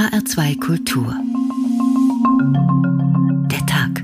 HR2 Kultur. Der Tag.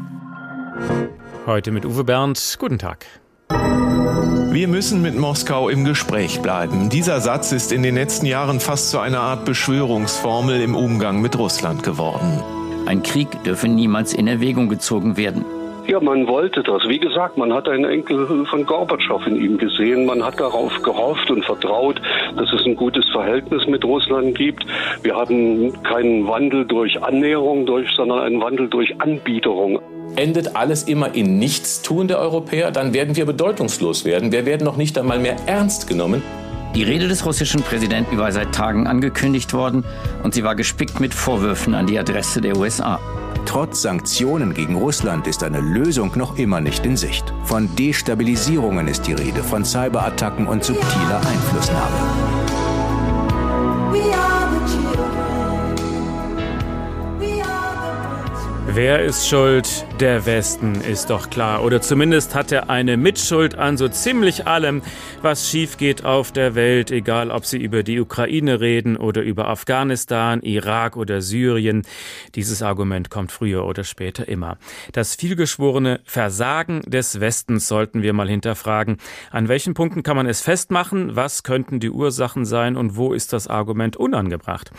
Heute mit Uwe Bernd. Guten Tag. Wir müssen mit Moskau im Gespräch bleiben. Dieser Satz ist in den letzten Jahren fast zu einer Art Beschwörungsformel im Umgang mit Russland geworden. Ein Krieg dürfe niemals in Erwägung gezogen werden. Ja, man wollte das. Wie gesagt, man hat einen Enkel von Gorbatschow in ihm gesehen. Man hat darauf gehofft und vertraut, dass es ein gutes Verhältnis mit Russland gibt. Wir haben keinen Wandel durch Annäherung, durch, sondern einen Wandel durch Anbiederung. Endet alles immer in Nichtstun der Europäer, dann werden wir bedeutungslos werden. Wir werden noch nicht einmal mehr ernst genommen. Die Rede des russischen Präsidenten war seit Tagen angekündigt worden und sie war gespickt mit Vorwürfen an die Adresse der USA. Trotz Sanktionen gegen Russland ist eine Lösung noch immer nicht in Sicht. Von Destabilisierungen ist die Rede, von Cyberattacken und subtiler Einflussnahme. Wer ist schuld? Der Westen ist doch klar. Oder zumindest hat er eine Mitschuld an so ziemlich allem, was schief geht auf der Welt, egal ob Sie über die Ukraine reden oder über Afghanistan, Irak oder Syrien. Dieses Argument kommt früher oder später immer. Das vielgeschworene Versagen des Westens sollten wir mal hinterfragen. An welchen Punkten kann man es festmachen? Was könnten die Ursachen sein und wo ist das Argument unangebracht?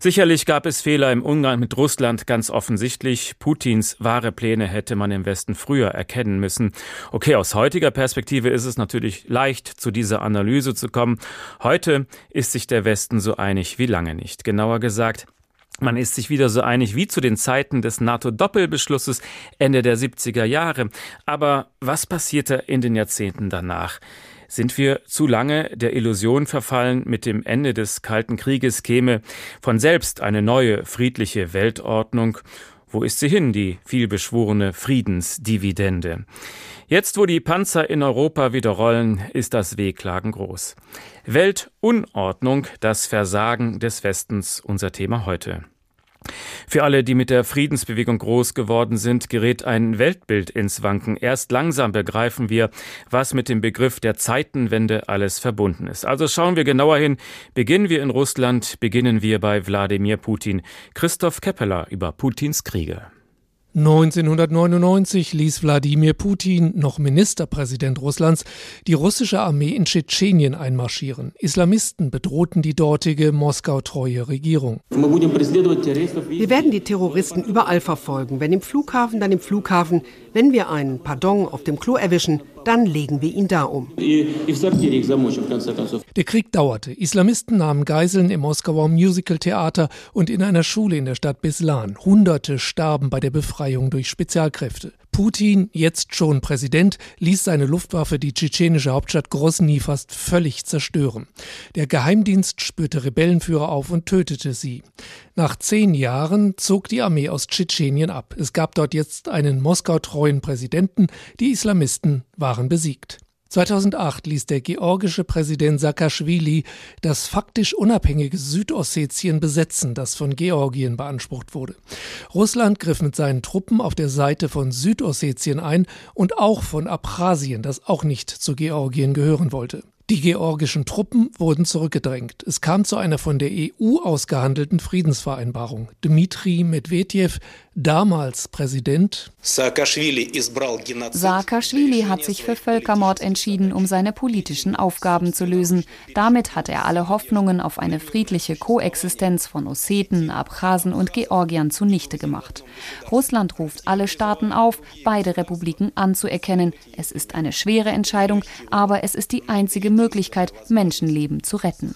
Sicherlich gab es Fehler im Umgang mit Russland, ganz offensichtlich. Putins wahre Pläne hätte man im Westen früher erkennen müssen. Okay, aus heutiger Perspektive ist es natürlich leicht, zu dieser Analyse zu kommen. Heute ist sich der Westen so einig wie lange nicht. Genauer gesagt, man ist sich wieder so einig wie zu den Zeiten des NATO-Doppelbeschlusses Ende der 70er Jahre. Aber was passierte in den Jahrzehnten danach? Sind wir zu lange der Illusion verfallen, mit dem Ende des Kalten Krieges käme von selbst eine neue friedliche Weltordnung? Wo ist sie hin, die vielbeschworene Friedensdividende? Jetzt, wo die Panzer in Europa wieder rollen, ist das Wehklagen groß. Weltunordnung, das Versagen des Westens, unser Thema heute. Für alle, die mit der Friedensbewegung groß geworden sind, gerät ein Weltbild ins Wanken. Erst langsam begreifen wir, was mit dem Begriff der Zeitenwende alles verbunden ist. Also schauen wir genauer hin. Beginnen wir in Russland, beginnen wir bei Wladimir Putin. Christoph Keppeler über Putins Kriege. 1999 ließ Wladimir Putin, noch Ministerpräsident Russlands, die russische Armee in Tschetschenien einmarschieren. Islamisten bedrohten die dortige Moskau-treue Regierung. Wir werden die Terroristen überall verfolgen. Wenn im Flughafen, dann im Flughafen. Wenn wir einen Pardon auf dem Klo erwischen, dann legen wir ihn da um. Der Krieg dauerte. Islamisten nahmen Geiseln im Moskauer Musical-Theater und in einer Schule in der Stadt Beslan. Hunderte starben bei der Befreiung durch Spezialkräfte. Putin, jetzt schon Präsident, ließ seine Luftwaffe die tschetschenische Hauptstadt Grosny fast völlig zerstören. Der Geheimdienst spürte Rebellenführer auf und tötete sie. Nach zehn Jahren zog die Armee aus Tschetschenien ab. Es gab dort jetzt einen Moskau-treuen Präsidenten. Die Islamisten waren besiegt. 2008 ließ der georgische Präsident Saakashvili das faktisch unabhängige Südossetien besetzen, das von Georgien beansprucht wurde. Russland griff mit seinen Truppen auf der Seite von Südossetien ein und auch von Abchasien, das auch nicht zu Georgien gehören wollte. Die georgischen Truppen wurden zurückgedrängt. Es kam zu einer von der EU ausgehandelten Friedensvereinbarung. Dmitri Medvedev, damals Präsident, Saakashvili hat sich für Völkermord entschieden, um seine politischen Aufgaben zu lösen. Damit hat er alle Hoffnungen auf eine friedliche Koexistenz von Osseten, Abchasen und Georgiern zunichte gemacht. Russland ruft alle Staaten auf, beide Republiken anzuerkennen. Es ist eine schwere Entscheidung, aber es ist die einzige Möglichkeit, Menschenleben zu retten.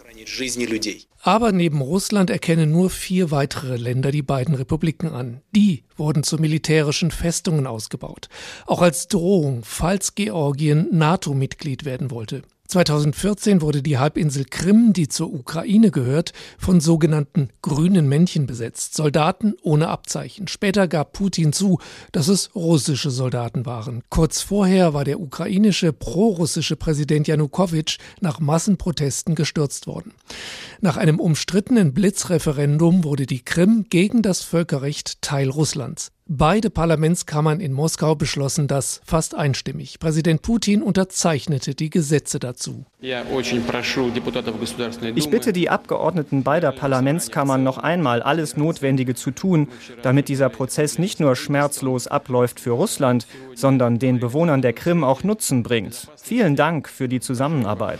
Aber neben Russland erkennen nur vier weitere Länder die beiden Republiken an. Die wurden zu militärischen Festungen ausgebaut. Auch als Drohung, falls Georgien NATO-Mitglied werden wollte. 2014 wurde die Halbinsel Krim, die zur Ukraine gehört, von sogenannten grünen Männchen besetzt, Soldaten ohne Abzeichen. Später gab Putin zu, dass es russische Soldaten waren. Kurz vorher war der ukrainische prorussische Präsident Janukowitsch nach Massenprotesten gestürzt worden. Nach einem umstrittenen Blitzreferendum wurde die Krim gegen das Völkerrecht Teil Russlands. Beide Parlamentskammern in Moskau beschlossen das fast einstimmig. Präsident Putin unterzeichnete die Gesetze dazu. Ich bitte die Abgeordneten beider Parlamentskammern noch einmal alles Notwendige zu tun, damit dieser Prozess nicht nur schmerzlos abläuft für Russland, sondern den Bewohnern der Krim auch Nutzen bringt. Vielen Dank für die Zusammenarbeit.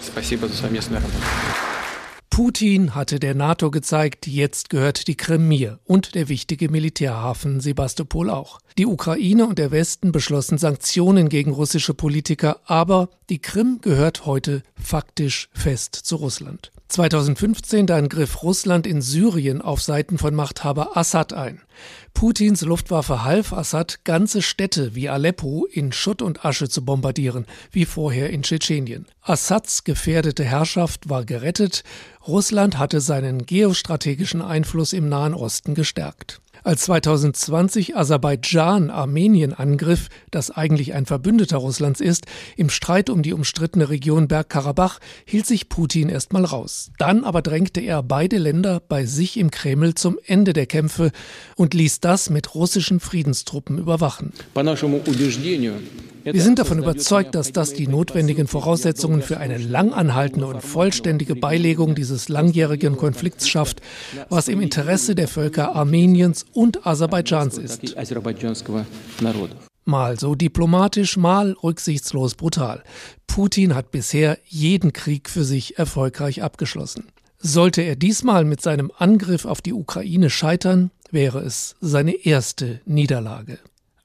Putin hatte der NATO gezeigt, jetzt gehört die Krim mir und der wichtige Militärhafen Sebastopol auch. Die Ukraine und der Westen beschlossen Sanktionen gegen russische Politiker, aber die Krim gehört heute faktisch fest zu Russland. 2015 dann griff Russland in Syrien auf Seiten von Machthaber Assad ein. Putins Luftwaffe half Assad, ganze Städte wie Aleppo in Schutt und Asche zu bombardieren, wie vorher in Tschetschenien. Assads gefährdete Herrschaft war gerettet, Russland hatte seinen geostrategischen Einfluss im Nahen Osten gestärkt. Als 2020 Aserbaidschan Armenien angriff, das eigentlich ein Verbündeter Russlands ist, im Streit um die umstrittene Region Bergkarabach, hielt sich Putin erstmal raus. Dann aber drängte er beide Länder bei sich im Kreml zum Ende der Kämpfe und ließ das mit russischen Friedenstruppen überwachen. Wir sind davon überzeugt, dass das die notwendigen Voraussetzungen für eine langanhaltende und vollständige Beilegung dieses langjährigen Konflikts schafft, was im Interesse der Völker Armeniens und Aserbaidschans ist. Mal so diplomatisch, mal rücksichtslos brutal. Putin hat bisher jeden Krieg für sich erfolgreich abgeschlossen. Sollte er diesmal mit seinem Angriff auf die Ukraine scheitern, wäre es seine erste Niederlage.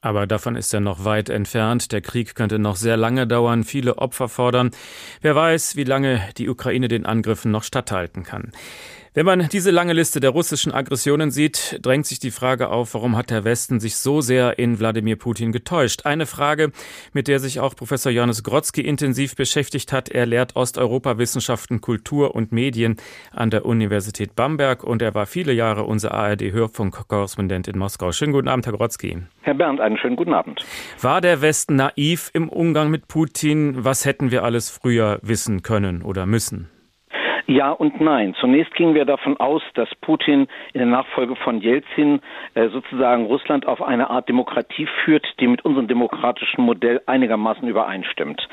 Aber davon ist er noch weit entfernt. Der Krieg könnte noch sehr lange dauern, viele Opfer fordern. Wer weiß, wie lange die Ukraine den Angriffen noch statthalten kann. Wenn man diese lange Liste der russischen Aggressionen sieht, drängt sich die Frage auf, warum hat der Westen sich so sehr in Wladimir Putin getäuscht? Eine Frage, mit der sich auch Professor Johannes Grotzky intensiv beschäftigt hat. Er lehrt Osteuropawissenschaften, Kultur und Medien an der Universität Bamberg und er war viele Jahre unser ARD-Hörfunk-Korrespondent in Moskau. Schönen guten Abend, Herr Grotzky. Herr Bernd, einen schönen guten Abend. War der Westen naiv im Umgang mit Putin? Was hätten wir alles früher wissen können oder müssen? Ja und nein. Zunächst gingen wir davon aus, dass Putin in der Nachfolge von Jelzin äh, sozusagen Russland auf eine Art Demokratie führt, die mit unserem demokratischen Modell einigermaßen übereinstimmt.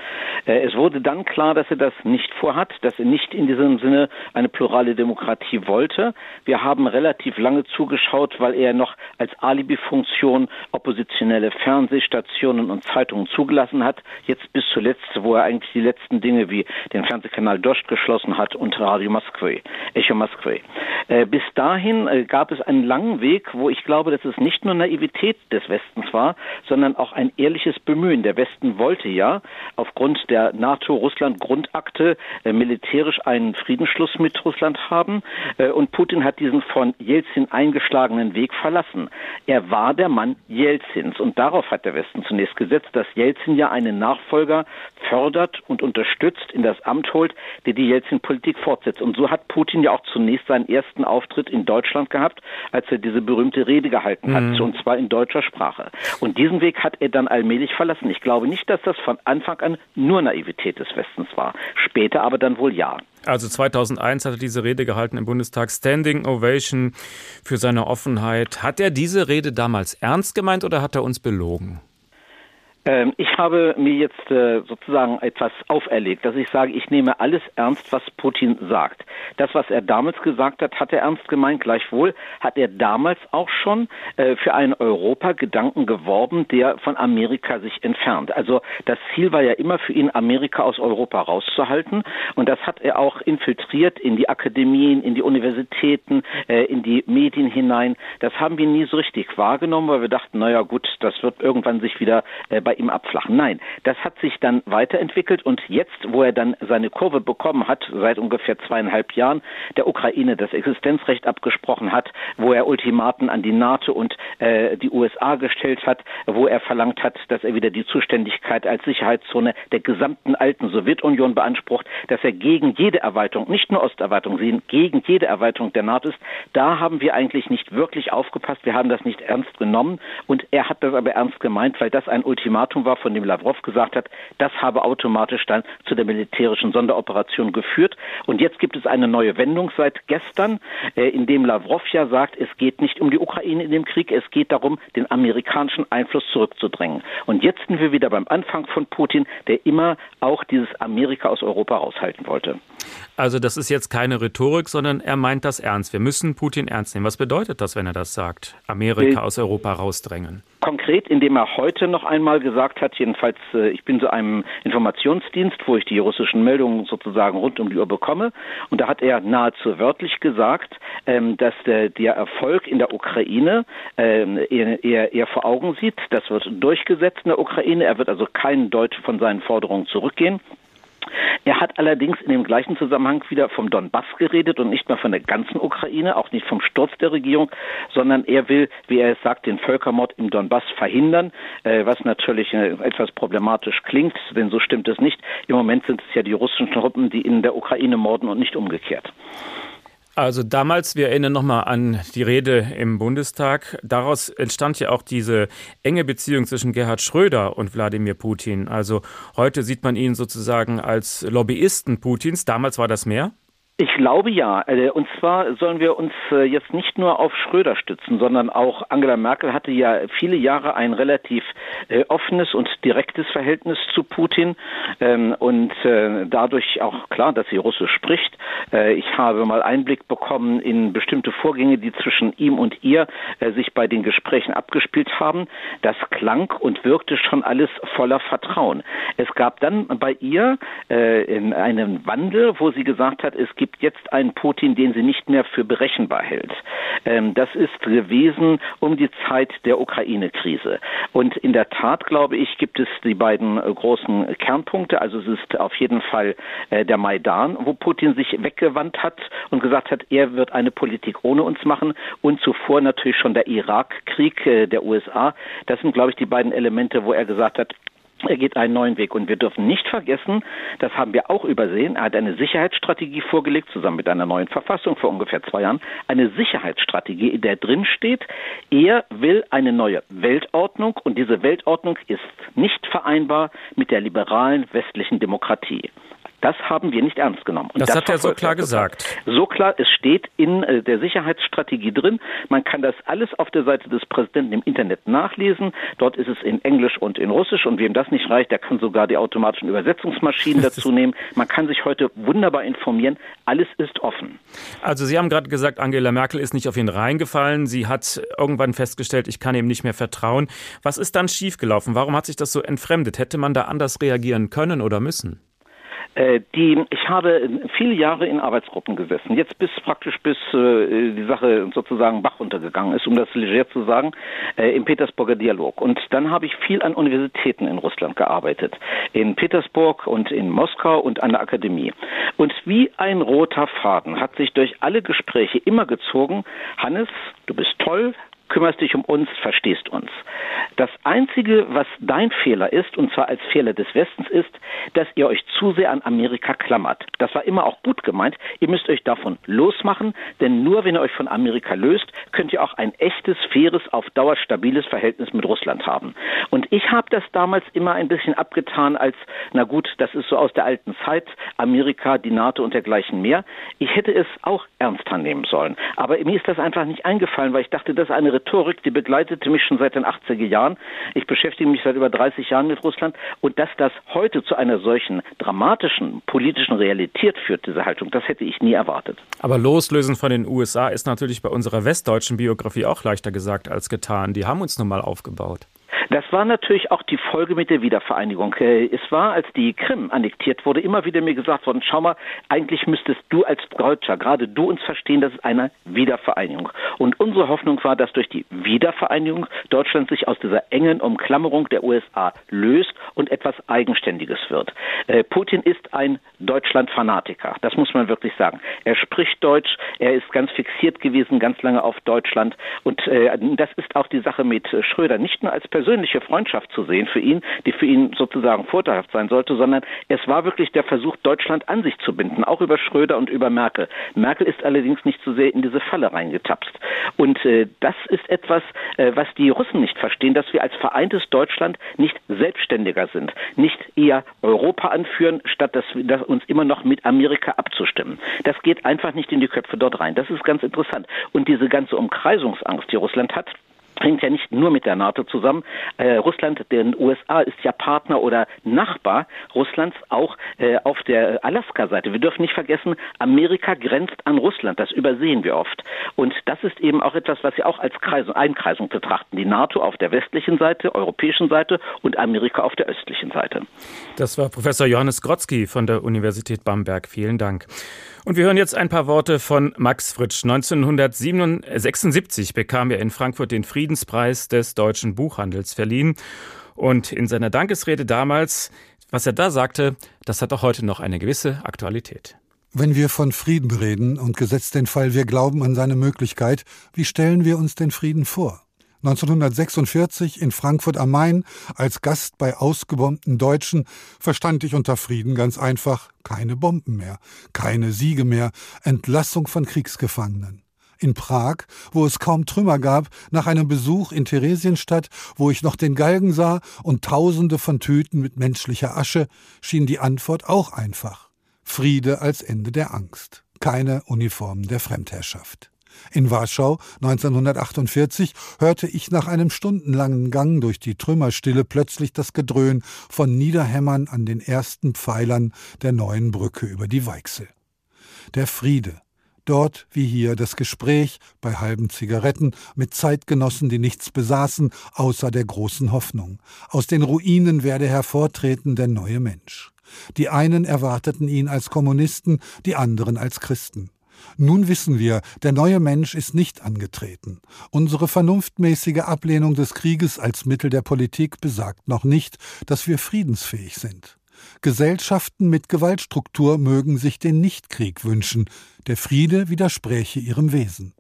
Äh, es wurde dann klar, dass er das nicht vorhat, dass er nicht in diesem Sinne eine plurale Demokratie wollte. Wir haben relativ lange zugeschaut, weil er noch als Alibi-Funktion oppositionelle Fernsehstationen und Zeitungen zugelassen hat. Jetzt bis zuletzt, wo er eigentlich die letzten Dinge wie den Fernsehkanal Dost geschlossen hat und Radio Moskwy, Echo Moskwy. Äh, bis dahin äh, gab es einen langen Weg, wo ich glaube, dass es nicht nur Naivität des Westens war, sondern auch ein ehrliches Bemühen. Der Westen wollte ja aufgrund der NATO-Russland-Grundakte äh, militärisch einen Friedensschluss mit Russland haben äh, und Putin hat diesen von Jelzin eingeschlagenen Weg verlassen. Er war der Mann Jelzins und darauf hat der Westen zunächst gesetzt, dass Jelzin ja einen Nachfolger fördert und unterstützt, in das Amt holt, der die Jelzin-Politik vor fortsetzt. Und so hat Putin ja auch zunächst seinen ersten Auftritt in Deutschland gehabt, als er diese berühmte Rede gehalten hat, mhm. und zwar in deutscher Sprache. Und diesen Weg hat er dann allmählich verlassen. Ich glaube nicht, dass das von Anfang an nur Naivität des Westens war. Später aber dann wohl ja. Also 2001 hat er diese Rede gehalten im Bundestag, Standing Ovation für seine Offenheit. Hat er diese Rede damals ernst gemeint oder hat er uns belogen? Ähm, ich habe mir jetzt äh, sozusagen etwas auferlegt, dass ich sage, ich nehme alles ernst, was Putin sagt. Das, was er damals gesagt hat, hat er ernst gemeint. Gleichwohl hat er damals auch schon äh, für einen Europa-Gedanken geworben, der von Amerika sich entfernt. Also das Ziel war ja immer für ihn, Amerika aus Europa rauszuhalten. Und das hat er auch infiltriert in die Akademien, in die Universitäten, äh, in die Medien hinein. Das haben wir nie so richtig wahrgenommen, weil wir dachten, naja gut, das wird irgendwann sich wieder bei bei ihm abflachen. Nein, das hat sich dann weiterentwickelt und jetzt, wo er dann seine Kurve bekommen hat, seit ungefähr zweieinhalb Jahren, der Ukraine das Existenzrecht abgesprochen hat, wo er Ultimaten an die NATO und äh, die USA gestellt hat, wo er verlangt hat, dass er wieder die Zuständigkeit als Sicherheitszone der gesamten alten Sowjetunion beansprucht, dass er gegen jede Erweiterung, nicht nur Osterweiterung, sehen, gegen jede Erweiterung der NATO ist. Da haben wir eigentlich nicht wirklich aufgepasst. Wir haben das nicht ernst genommen und er hat das aber ernst gemeint, weil das ein Ultimatum Ultimatum war, von dem Lavrov gesagt hat, das habe automatisch dann zu der militärischen Sonderoperation geführt. Und jetzt gibt es eine neue Wendung seit gestern, äh, in dem Lavrov ja sagt, es geht nicht um die Ukraine in dem Krieg, es geht darum, den amerikanischen Einfluss zurückzudrängen. Und jetzt sind wir wieder beim Anfang von Putin, der immer auch dieses Amerika aus Europa raushalten wollte. Also das ist jetzt keine Rhetorik, sondern er meint das ernst. Wir müssen Putin ernst nehmen. Was bedeutet das, wenn er das sagt? Amerika aus Europa rausdrängen. Konkret, indem er heute noch einmal gesagt hat, jedenfalls, äh, ich bin zu einem Informationsdienst, wo ich die russischen Meldungen sozusagen rund um die Uhr bekomme. Und da hat er nahezu wörtlich gesagt, ähm, dass der, der Erfolg in der Ukraine ähm, er, er, vor Augen sieht. Das wird durchgesetzt in der Ukraine. Er wird also kein Deut von seinen Forderungen zurückgehen. Er hat allerdings in dem gleichen Zusammenhang wieder vom Donbass geredet und nicht mehr von der ganzen Ukraine, auch nicht vom Sturz der Regierung, sondern er will, wie er es sagt, den Völkermord im Donbass verhindern, äh, was natürlich äh, etwas problematisch klingt, denn so stimmt es nicht. Im Moment sind es ja die russischen Truppen, die in der Ukraine morden und nicht umgekehrt. Also damals, wir erinnern nochmal an die Rede im Bundestag, daraus entstand ja auch diese enge Beziehung zwischen Gerhard Schröder und Wladimir Putin. Also heute sieht man ihn sozusagen als Lobbyisten Putins, damals war das mehr? Ich glaube ja. Äh, und zwar sollen wir uns äh, jetzt nicht nur auf Schröder stützen, sondern auch Angela Merkel hatte ja viele Jahre ein relativ äh, offenes und direktes Verhältnis zu Putin ähm, und dadurch auch klar, dass sie Russisch spricht. Ich habe mal Einblick bekommen in bestimmte Vorgänge, die zwischen ihm und ihr sich bei den Gesprächen abgespielt haben. Das klang und wirkte schon alles voller Vertrauen. Es gab dann bei ihr einen Wandel, wo sie gesagt hat, es gibt gibt jetzt einen Putin, den sie nicht mehr für berechenbar hält. Ähm, das ist gewesen um die Zeit der Ukraine-Krise. Und in der Tat, glaube ich, gibt es die beiden großen Kernpunkte. Also es ist auf jeden Fall äh, der Maidan, wo Putin sich weggewandt hat und gesagt hat, er wird eine Politik ohne uns machen. Und zuvor natürlich schon der Irakkrieg äh, der USA. Das sind, glaube ich, die beiden Elemente, wo er gesagt hat, er geht einen neuen Weg. Und wir dürfen nicht vergessen, das haben wir auch übersehen, er hat eine Sicherheitsstrategie vorgelegt, zusammen mit einer neuen Verfassung vor ungefähr zwei Jahren, eine Sicherheitsstrategie, in der drin steht, er will eine neue Weltordnung und diese Weltordnung ist nicht vereinbar mit der liberalen westlichen Demokratie. Das haben wir nicht ernst genommen. Das, das hat er so klar gesagt. So klar, es steht in äh, der Sicherheitsstrategie drin. Man kann das alles auf der Seite des Präsidenten im Internet nachlesen. Dort ist es in Englisch und in Russisch. Und wem das nicht reicht, der kann sogar die automatischen Übersetzungsmaschinen dazu nehmen. Man kann sich heute wunderbar informieren. Alles ist offen. Also Sie haben gerade gesagt, Angela Merkel ist nicht auf ihn reingefallen. Sie hat irgendwann festgestellt, ich kann ihm nicht mehr vertrauen. Was ist dann schiefgelaufen? Warum hat sich das so entfremdet? Hätte man da anders reagieren können oder müssen? Äh, die, ich habe viele Jahre in Arbeitsgruppen gesessen, jetzt bis praktisch bis äh, die Sache sozusagen Bach runtergegangen ist, um das leger zu sagen, äh, im Petersburger Dialog. Und dann habe ich viel an Universitäten in Russland gearbeitet, in Petersburg und in Moskau und an der Akademie. Und wie ein roter Faden hat sich durch alle Gespräche immer gezogen, Hannes, du bist toll, kümmerst dich um uns, verstehst uns. Das Einzige, was dein Fehler ist, und zwar als Fehler des Westens, ist, dass ihr euch zu sehr an Amerika klammert. Das war immer auch gut gemeint. Ihr müsst euch davon losmachen, denn nur wenn ihr euch von Amerika löst, könnt ihr auch ein echtes, faires, auf Dauer stabiles Verhältnis mit Russland haben. Und ich habe das damals immer ein bisschen abgetan als, na gut, das ist so aus der alten Zeit, Amerika, die NATO und dergleichen mehr. Ich hätte es auch ernster nehmen sollen. Aber mir ist das einfach nicht eingefallen, weil ich dachte, das ist eine Rhetorik, die begleitete mich schon seit den 80er Jahren. Ich beschäftige mich seit über 30 Jahren mit Russland und dass das heute zu einer solchen dramatischen politischen Realität führt, diese Haltung, das hätte ich nie erwartet. Aber loslösen von den USA ist natürlich bei unserer westdeutschen Biografie auch leichter gesagt als getan. Die haben uns nun mal aufgebaut. Das war natürlich auch die Folge mit der Wiedervereinigung. Äh, es war, als die Krim annektiert wurde, immer wieder mir gesagt worden, schau mal, eigentlich müsstest du als Deutscher, gerade du uns verstehen, das ist eine Wiedervereinigung. Und unsere Hoffnung war, dass durch die Wiedervereinigung Deutschland sich aus dieser engen Umklammerung der USA löst und etwas Eigenständiges wird. Äh, Putin ist ein Deutschland-Fanatiker, das muss man wirklich sagen. Er spricht Deutsch, er ist ganz fixiert gewesen, ganz lange auf Deutschland. Und äh, das ist auch die Sache mit Schröder, nicht nur als Person, persönliche Freundschaft zu sehen für ihn, die für ihn sozusagen vorteilhaft sein sollte, sondern es war wirklich der Versuch, Deutschland an sich zu binden, auch über Schröder und über Merkel. Merkel ist allerdings nicht so sehr in diese Falle reingetapst. Und äh, das ist etwas, äh, was die Russen nicht verstehen, dass wir als vereintes Deutschland nicht selbstständiger sind, nicht eher Europa anführen, statt dass wir dass uns immer noch mit Amerika abzustimmen. Das geht einfach nicht in die Köpfe dort rein. Das ist ganz interessant. Und diese ganze Umkreisungsangst, die Russland hat, hängt ja nicht nur mit der NATO zusammen. Äh, Russland, den USA ist ja Partner oder Nachbar Russlands auch äh, auf der Alaska-Seite. Wir dürfen nicht vergessen, Amerika grenzt an Russland. Das übersehen wir oft. Und das ist eben auch etwas, was wir auch als Kreisung, Einkreisung betrachten. Die NATO auf der westlichen Seite, europäischen Seite und Amerika auf der östlichen Seite. Das war Professor Johannes Grotzky von der Universität Bamberg. Vielen Dank. Und wir hören jetzt ein paar Worte von Max Fritsch. 1976 bekam er in Frankfurt den Friedenspreis des deutschen Buchhandels verliehen. Und in seiner Dankesrede damals, was er da sagte, das hat auch heute noch eine gewisse Aktualität. Wenn wir von Frieden reden und gesetzt den Fall, wir glauben an seine Möglichkeit, wie stellen wir uns den Frieden vor? 1946 in Frankfurt am Main als Gast bei ausgebombten Deutschen verstand ich unter Frieden ganz einfach keine Bomben mehr, keine Siege mehr, Entlassung von Kriegsgefangenen. In Prag, wo es kaum Trümmer gab, nach einem Besuch in Theresienstadt, wo ich noch den Galgen sah und tausende von Tüten mit menschlicher Asche, schien die Antwort auch einfach. Friede als Ende der Angst, keine Uniformen der Fremdherrschaft. In Warschau 1948 hörte ich nach einem stundenlangen Gang durch die Trümmerstille plötzlich das Gedröhn von Niederhämmern an den ersten Pfeilern der neuen Brücke über die Weichsel. Der Friede, dort wie hier das Gespräch bei halben Zigaretten mit Zeitgenossen, die nichts besaßen, außer der großen Hoffnung. Aus den Ruinen werde hervortreten der neue Mensch. Die einen erwarteten ihn als Kommunisten, die anderen als Christen. Nun wissen wir, der neue Mensch ist nicht angetreten. Unsere vernunftmäßige Ablehnung des Krieges als Mittel der Politik besagt noch nicht, dass wir friedensfähig sind. Gesellschaften mit Gewaltstruktur mögen sich den Nichtkrieg wünschen, der Friede widerspräche ihrem Wesen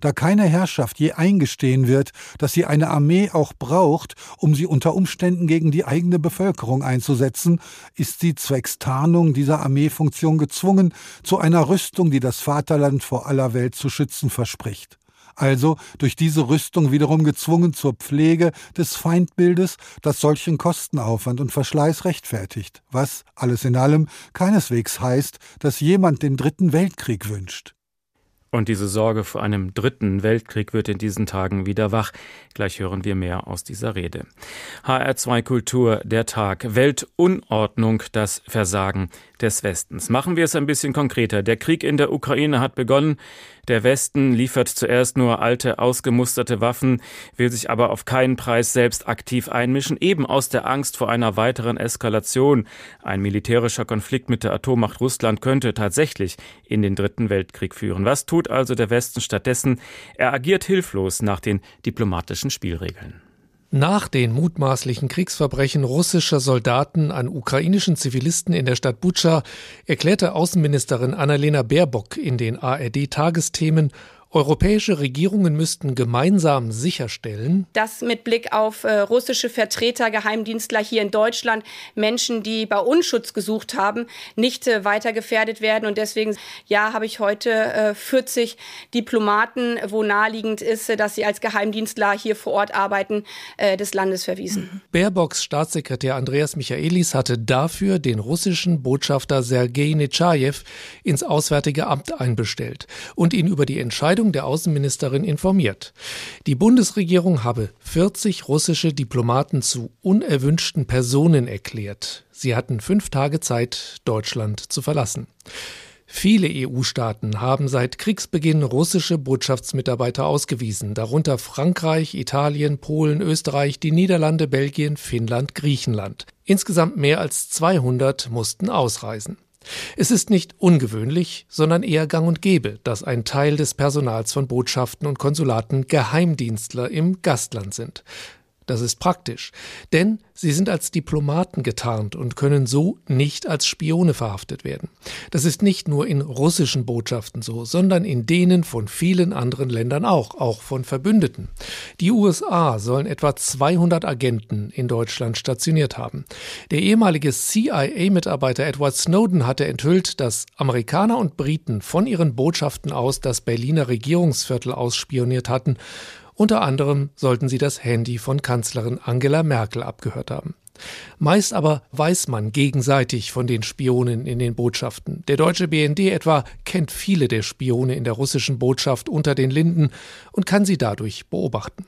da keine Herrschaft je eingestehen wird, dass sie eine Armee auch braucht, um sie unter Umständen gegen die eigene Bevölkerung einzusetzen, ist sie zwecks Tarnung dieser Armeefunktion gezwungen zu einer Rüstung, die das Vaterland vor aller Welt zu schützen verspricht also durch diese Rüstung wiederum gezwungen zur Pflege des Feindbildes, das solchen Kostenaufwand und Verschleiß rechtfertigt, was, alles in allem, keineswegs heißt, dass jemand den dritten Weltkrieg wünscht. Und diese Sorge vor einem dritten Weltkrieg wird in diesen Tagen wieder wach. Gleich hören wir mehr aus dieser Rede. HR2 Kultur, der Tag. Weltunordnung, das Versagen des Westens. Machen wir es ein bisschen konkreter. Der Krieg in der Ukraine hat begonnen. Der Westen liefert zuerst nur alte, ausgemusterte Waffen, will sich aber auf keinen Preis selbst aktiv einmischen, eben aus der Angst vor einer weiteren Eskalation. Ein militärischer Konflikt mit der Atommacht Russland könnte tatsächlich in den Dritten Weltkrieg führen. Was tut also der Westen stattdessen? Er agiert hilflos nach den diplomatischen Spielregeln. Nach den mutmaßlichen Kriegsverbrechen russischer Soldaten an ukrainischen Zivilisten in der Stadt Butscha erklärte Außenministerin Annalena Baerbock in den ARD-Tagesthemen Europäische Regierungen müssten gemeinsam sicherstellen, dass mit Blick auf äh, russische Vertreter, Geheimdienstler hier in Deutschland, Menschen, die bei uns Schutz gesucht haben, nicht äh, weiter gefährdet werden. Und deswegen, ja, habe ich heute äh, 40 Diplomaten, wo naheliegend ist, dass sie als Geheimdienstler hier vor Ort arbeiten, äh, des Landes verwiesen. Baerbocks Staatssekretär Andreas Michaelis hatte dafür den russischen Botschafter Sergei Netschajew ins Auswärtige Amt einbestellt und ihn über die Entscheidung Entscheidung der Außenministerin informiert. Die Bundesregierung habe 40 russische Diplomaten zu unerwünschten Personen erklärt. Sie hatten fünf Tage Zeit, Deutschland zu verlassen. Viele EU-Staaten haben seit Kriegsbeginn russische Botschaftsmitarbeiter ausgewiesen, darunter Frankreich, Italien, Polen, Österreich, die Niederlande, Belgien, Finnland, Griechenland. Insgesamt mehr als 200 mussten ausreisen. Es ist nicht ungewöhnlich, sondern eher gang und gäbe, dass ein Teil des Personals von Botschaften und Konsulaten Geheimdienstler im Gastland sind. Das ist praktisch, denn sie sind als Diplomaten getarnt und können so nicht als Spione verhaftet werden. Das ist nicht nur in russischen Botschaften so, sondern in denen von vielen anderen Ländern auch, auch von Verbündeten. Die USA sollen etwa 200 Agenten in Deutschland stationiert haben. Der ehemalige CIA-Mitarbeiter Edward Snowden hatte enthüllt, dass Amerikaner und Briten von ihren Botschaften aus das Berliner Regierungsviertel ausspioniert hatten unter anderem sollten sie das Handy von Kanzlerin Angela Merkel abgehört haben. Meist aber weiß man gegenseitig von den Spionen in den Botschaften. Der deutsche BND etwa kennt viele der Spione in der russischen Botschaft unter den Linden und kann sie dadurch beobachten.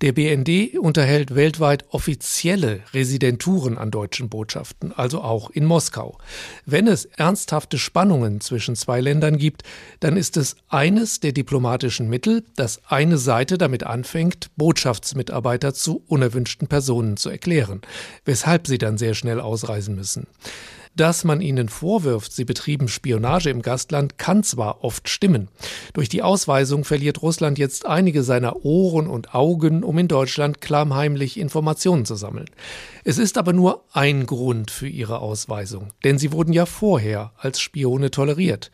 Der BND unterhält weltweit offizielle Residenturen an deutschen Botschaften, also auch in Moskau. Wenn es ernsthafte Spannungen zwischen zwei Ländern gibt, dann ist es eines der diplomatischen Mittel, dass eine Seite damit anfängt, Botschaftsmitarbeiter zu unerwünschten Personen zu erklären weshalb sie dann sehr schnell ausreisen müssen. Dass man ihnen vorwirft, sie betrieben Spionage im Gastland, kann zwar oft stimmen. Durch die Ausweisung verliert Russland jetzt einige seiner Ohren und Augen, um in Deutschland klammheimlich Informationen zu sammeln. Es ist aber nur ein Grund für ihre Ausweisung, denn sie wurden ja vorher als Spione toleriert.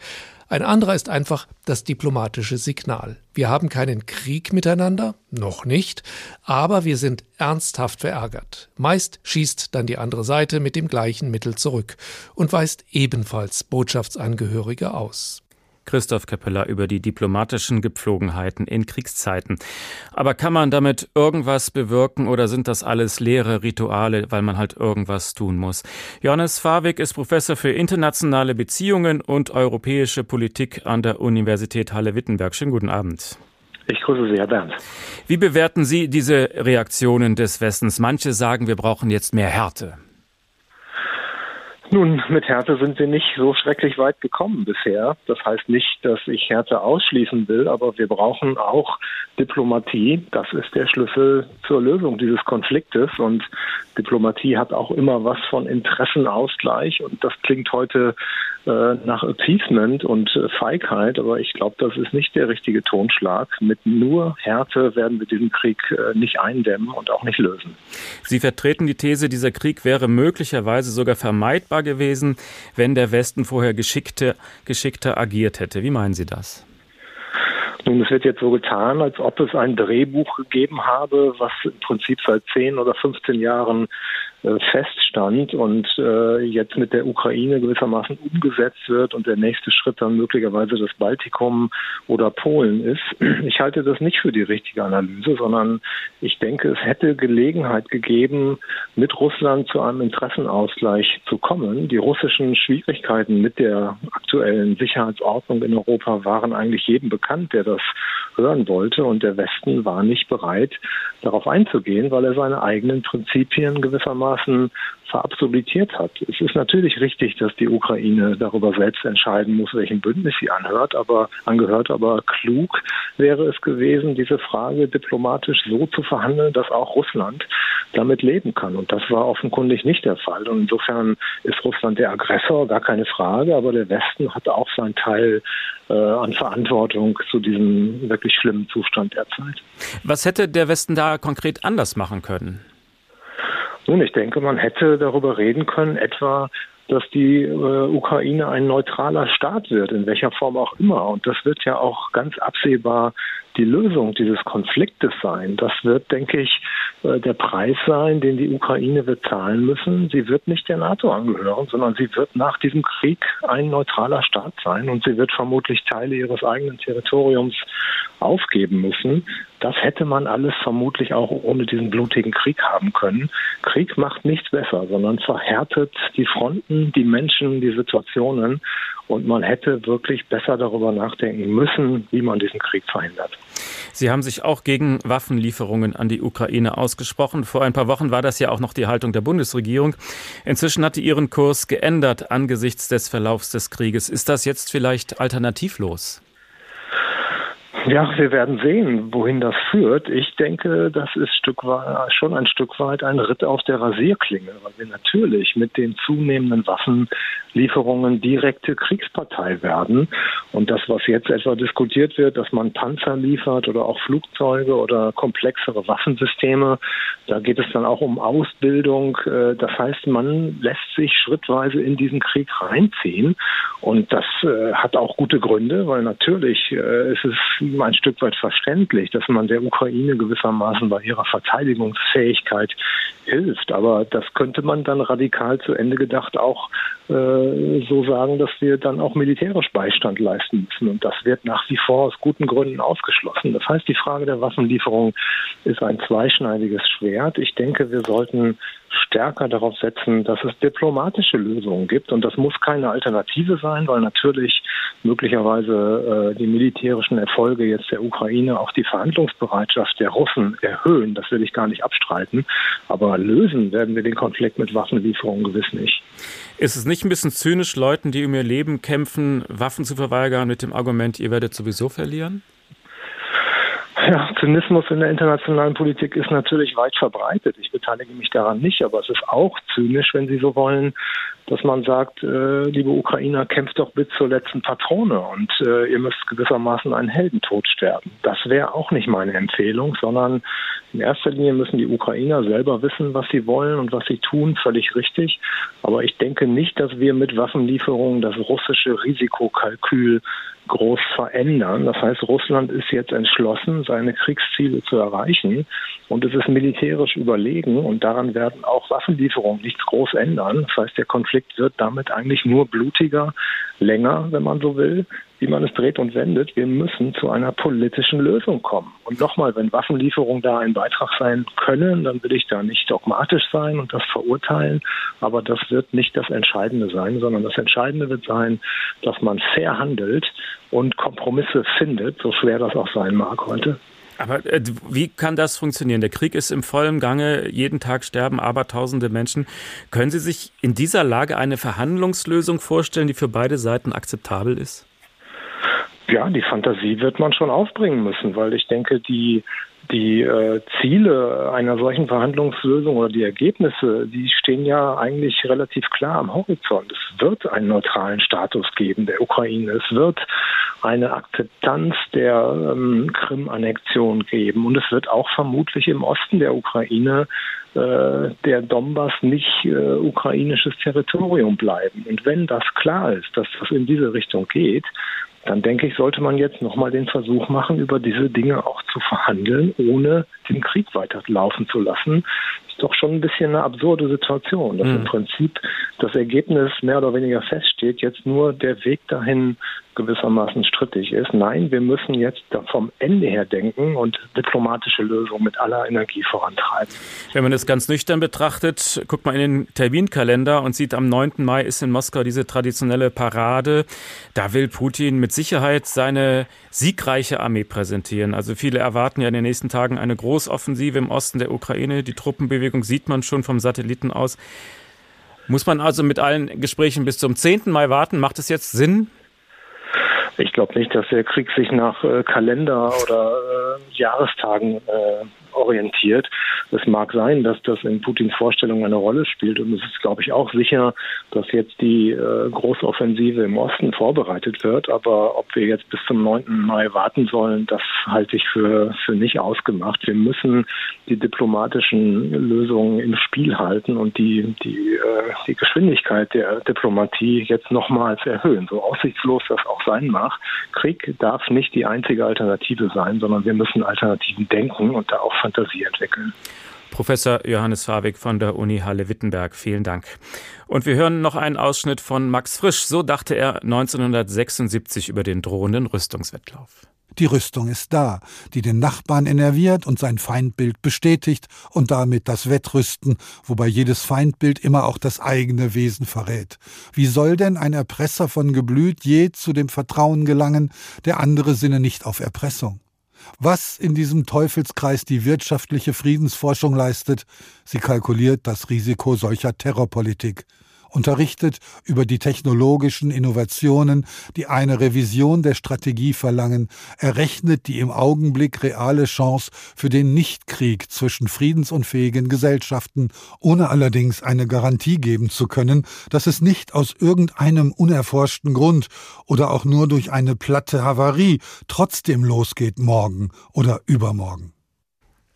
Ein anderer ist einfach das diplomatische Signal. Wir haben keinen Krieg miteinander, noch nicht, aber wir sind ernsthaft verärgert. Meist schießt dann die andere Seite mit dem gleichen Mittel zurück und weist ebenfalls Botschaftsangehörige aus. Christoph Keppeler über die diplomatischen Gepflogenheiten in Kriegszeiten. Aber kann man damit irgendwas bewirken oder sind das alles leere Rituale, weil man halt irgendwas tun muss? Johannes Fawig ist Professor für internationale Beziehungen und europäische Politik an der Universität Halle-Wittenberg. Schönen guten Abend. Ich grüße Sie, Herr Bernd. Wie bewerten Sie diese Reaktionen des Westens? Manche sagen, wir brauchen jetzt mehr Härte. Nun, mit Härte sind wir nicht so schrecklich weit gekommen bisher. Das heißt nicht, dass ich Härte ausschließen will, aber wir brauchen auch Diplomatie. Das ist der Schlüssel zur Lösung dieses Konfliktes. Und Diplomatie hat auch immer was von Interessenausgleich. Und das klingt heute nach Appeasement und äh, Feigheit, aber ich glaube, das ist nicht der richtige Tonschlag. Mit nur Härte werden wir diesen Krieg äh, nicht eindämmen und auch nicht lösen. Sie vertreten die These, dieser Krieg wäre möglicherweise sogar vermeidbar gewesen, wenn der Westen vorher geschickte, geschickter agiert hätte. Wie meinen Sie das? Nun, es wird jetzt so getan, als ob es ein Drehbuch gegeben habe, was im Prinzip seit 10 oder 15 Jahren äh, feststand und äh, jetzt mit der Ukraine gewissermaßen umgesetzt wird und der nächste Schritt dann möglicherweise das Baltikum oder Polen ist. Ich halte das nicht für die richtige Analyse, sondern ich denke, es hätte Gelegenheit gegeben, mit Russland zu einem Interessenausgleich zu kommen. Die russischen Schwierigkeiten mit der aktuellen Sicherheitsordnung in Europa waren eigentlich jedem bekannt, der das hören wollte und der Westen war nicht bereit, darauf einzugehen, weil er seine eigenen Prinzipien gewissermaßen verabsolutiert hat. Es ist natürlich richtig, dass die Ukraine darüber selbst entscheiden muss, welchen Bündnis sie anhört, aber angehört, aber klug wäre es gewesen, diese Frage diplomatisch so zu verhandeln, dass auch Russland damit leben kann. Und das war offenkundig nicht der Fall. Und insofern ist Russland der Aggressor, gar keine Frage, aber der Westen hat auch seinen Teil äh, an Verantwortung zu diesem wirklich schlimmen Zustand derzeit. Was hätte der Westen da konkret anders machen können? Nun, ich denke, man hätte darüber reden können, etwa, dass die äh, Ukraine ein neutraler Staat wird, in welcher Form auch immer. Und das wird ja auch ganz absehbar die Lösung dieses Konfliktes sein. Das wird, denke ich, äh, der Preis sein, den die Ukraine wird zahlen müssen. Sie wird nicht der NATO angehören, sondern sie wird nach diesem Krieg ein neutraler Staat sein und sie wird vermutlich Teile ihres eigenen Territoriums aufgeben müssen. Das hätte man alles vermutlich auch ohne diesen blutigen Krieg haben können. Krieg macht nichts besser, sondern verhärtet die Fronten, die Menschen, die Situationen. Und man hätte wirklich besser darüber nachdenken müssen, wie man diesen Krieg verhindert. Sie haben sich auch gegen Waffenlieferungen an die Ukraine ausgesprochen. Vor ein paar Wochen war das ja auch noch die Haltung der Bundesregierung. Inzwischen hat die ihren Kurs geändert angesichts des Verlaufs des Krieges. Ist das jetzt vielleicht alternativlos? Ja, wir werden sehen, wohin das führt. Ich denke, das ist Stück schon ein Stück weit ein Ritt auf der Rasierklinge, weil wir natürlich mit den zunehmenden Waffenlieferungen direkte Kriegspartei werden. Und das, was jetzt etwa diskutiert wird, dass man Panzer liefert oder auch Flugzeuge oder komplexere Waffensysteme, da geht es dann auch um Ausbildung. Äh, das heißt, man lässt sich schrittweise in diesen Krieg reinziehen. Und das äh, hat auch gute Gründe, weil natürlich äh, ist es ein Stück weit verständlich, dass man der Ukraine gewissermaßen bei ihrer Verteidigungsfähigkeit hilft. Aber das könnte man dann radikal zu Ende gedacht auch so sagen, dass wir dann auch militärisch Beistand leisten müssen. Und das wird nach wie vor aus guten Gründen ausgeschlossen. Das heißt, die Frage der Waffenlieferung ist ein zweischneidiges Schwert. Ich denke, wir sollten stärker darauf setzen, dass es diplomatische Lösungen gibt. Und das muss keine Alternative sein, weil natürlich möglicherweise äh, die militärischen Erfolge jetzt der Ukraine auch die Verhandlungsbereitschaft der Russen erhöhen. Das will ich gar nicht abstreiten. Aber lösen werden wir den Konflikt mit Waffenlieferungen gewiss nicht. Ist es nicht ein bisschen zynisch, Leuten, die um ihr Leben kämpfen, Waffen zu verweigern mit dem Argument, ihr werdet sowieso verlieren? Ja, Zynismus in der internationalen Politik ist natürlich weit verbreitet. Ich beteilige mich daran nicht, aber es ist auch zynisch, wenn Sie so wollen, dass man sagt, äh, liebe Ukrainer, kämpft doch bis zur letzten Patrone und äh, ihr müsst gewissermaßen einen Heldentod sterben. Das wäre auch nicht meine Empfehlung, sondern in erster Linie müssen die Ukrainer selber wissen, was sie wollen und was sie tun, völlig richtig. Aber ich denke nicht, dass wir mit Waffenlieferungen das russische Risikokalkül groß verändern. Das heißt, Russland ist jetzt entschlossen, seine Kriegsziele zu erreichen und es ist militärisch überlegen und daran werden auch Waffenlieferungen nichts groß ändern. Das heißt, der Konflikt wird damit eigentlich nur blutiger, länger, wenn man so will, wie man es dreht und wendet. Wir müssen zu einer politischen Lösung kommen. Und nochmal, wenn Waffenlieferungen da ein Beitrag sein können, dann will ich da nicht dogmatisch sein und das verurteilen. Aber das wird nicht das Entscheidende sein, sondern das Entscheidende wird sein, dass man fair handelt und Kompromisse findet, so schwer das auch sein mag heute. Aber äh, wie kann das funktionieren? Der Krieg ist im vollen Gange, jeden Tag sterben abertausende Menschen. Können Sie sich in dieser Lage eine Verhandlungslösung vorstellen, die für beide Seiten akzeptabel ist? Ja, die Fantasie wird man schon aufbringen müssen, weil ich denke, die die äh, Ziele einer solchen Verhandlungslösung oder die Ergebnisse, die stehen ja eigentlich relativ klar am Horizont. Es wird einen neutralen Status geben der Ukraine. Es wird eine Akzeptanz der ähm, Krim-Annexion geben. Und es wird auch vermutlich im Osten der Ukraine äh, der Donbass nicht äh, ukrainisches Territorium bleiben. Und wenn das klar ist, dass das in diese Richtung geht, dann denke ich, sollte man jetzt nochmal den Versuch machen, über diese Dinge auch zu verhandeln, ohne den Krieg weiterlaufen zu lassen. Ist doch schon ein bisschen eine absurde Situation, dass mhm. im Prinzip das Ergebnis mehr oder weniger feststeht, jetzt nur der Weg dahin gewissermaßen strittig ist. Nein, wir müssen jetzt vom Ende her denken und diplomatische Lösungen mit aller Energie vorantreiben. Wenn man das ganz nüchtern betrachtet, guckt man in den Terminkalender und sieht, am 9. Mai ist in Moskau diese traditionelle Parade. Da will Putin mit Sicherheit seine siegreiche Armee präsentieren. Also viele erwarten ja in den nächsten Tagen eine Großoffensive im Osten der Ukraine. Die Truppenbewegung sieht man schon vom Satelliten aus. Muss man also mit allen Gesprächen bis zum 10. Mai warten? Macht es jetzt Sinn, ich glaube nicht, dass der Krieg sich nach äh, Kalender oder äh, Jahrestagen äh, orientiert. Es mag sein, dass das in Putins Vorstellung eine Rolle spielt und es ist, glaube ich, auch sicher, dass jetzt die äh, Großoffensive im Osten vorbereitet wird. Aber ob wir jetzt bis zum 9. Mai warten sollen, das halte ich für, für nicht ausgemacht. Wir müssen die diplomatischen Lösungen im Spiel halten und die, die, äh, die Geschwindigkeit der Diplomatie jetzt nochmals erhöhen. So aussichtslos das auch sein mag. Krieg darf nicht die einzige Alternative sein, sondern wir müssen Alternativen denken und da auch Fantasie entwickeln. Professor Johannes Fabig von der Uni Halle-Wittenberg, vielen Dank. Und wir hören noch einen Ausschnitt von Max Frisch. So dachte er 1976 über den drohenden Rüstungswettlauf. Die Rüstung ist da, die den Nachbarn enerviert und sein Feindbild bestätigt und damit das Wettrüsten, wobei jedes Feindbild immer auch das eigene Wesen verrät. Wie soll denn ein Erpresser von Geblüt je zu dem Vertrauen gelangen, der andere Sinne nicht auf Erpressung? Was in diesem Teufelskreis die wirtschaftliche Friedensforschung leistet, sie kalkuliert das Risiko solcher Terrorpolitik. Unterrichtet über die technologischen Innovationen, die eine Revision der Strategie verlangen, errechnet die im Augenblick reale Chance für den Nichtkrieg zwischen friedensunfähigen Gesellschaften, ohne allerdings eine Garantie geben zu können, dass es nicht aus irgendeinem unerforschten Grund oder auch nur durch eine platte Havarie trotzdem losgeht morgen oder übermorgen.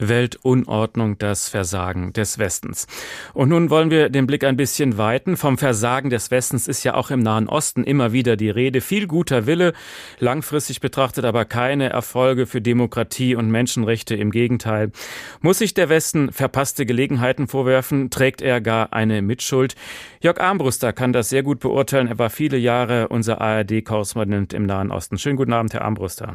Weltunordnung das Versagen des Westens. Und nun wollen wir den Blick ein bisschen weiten. Vom Versagen des Westens ist ja auch im Nahen Osten immer wieder die Rede. Viel guter Wille, langfristig betrachtet aber keine Erfolge für Demokratie und Menschenrechte. Im Gegenteil. Muss sich der Westen verpasste Gelegenheiten vorwerfen? Trägt er gar eine Mitschuld? Jörg Armbruster kann das sehr gut beurteilen. Er war viele Jahre unser ARD-Korrespondent im Nahen Osten. Schönen guten Abend, Herr Armbruster.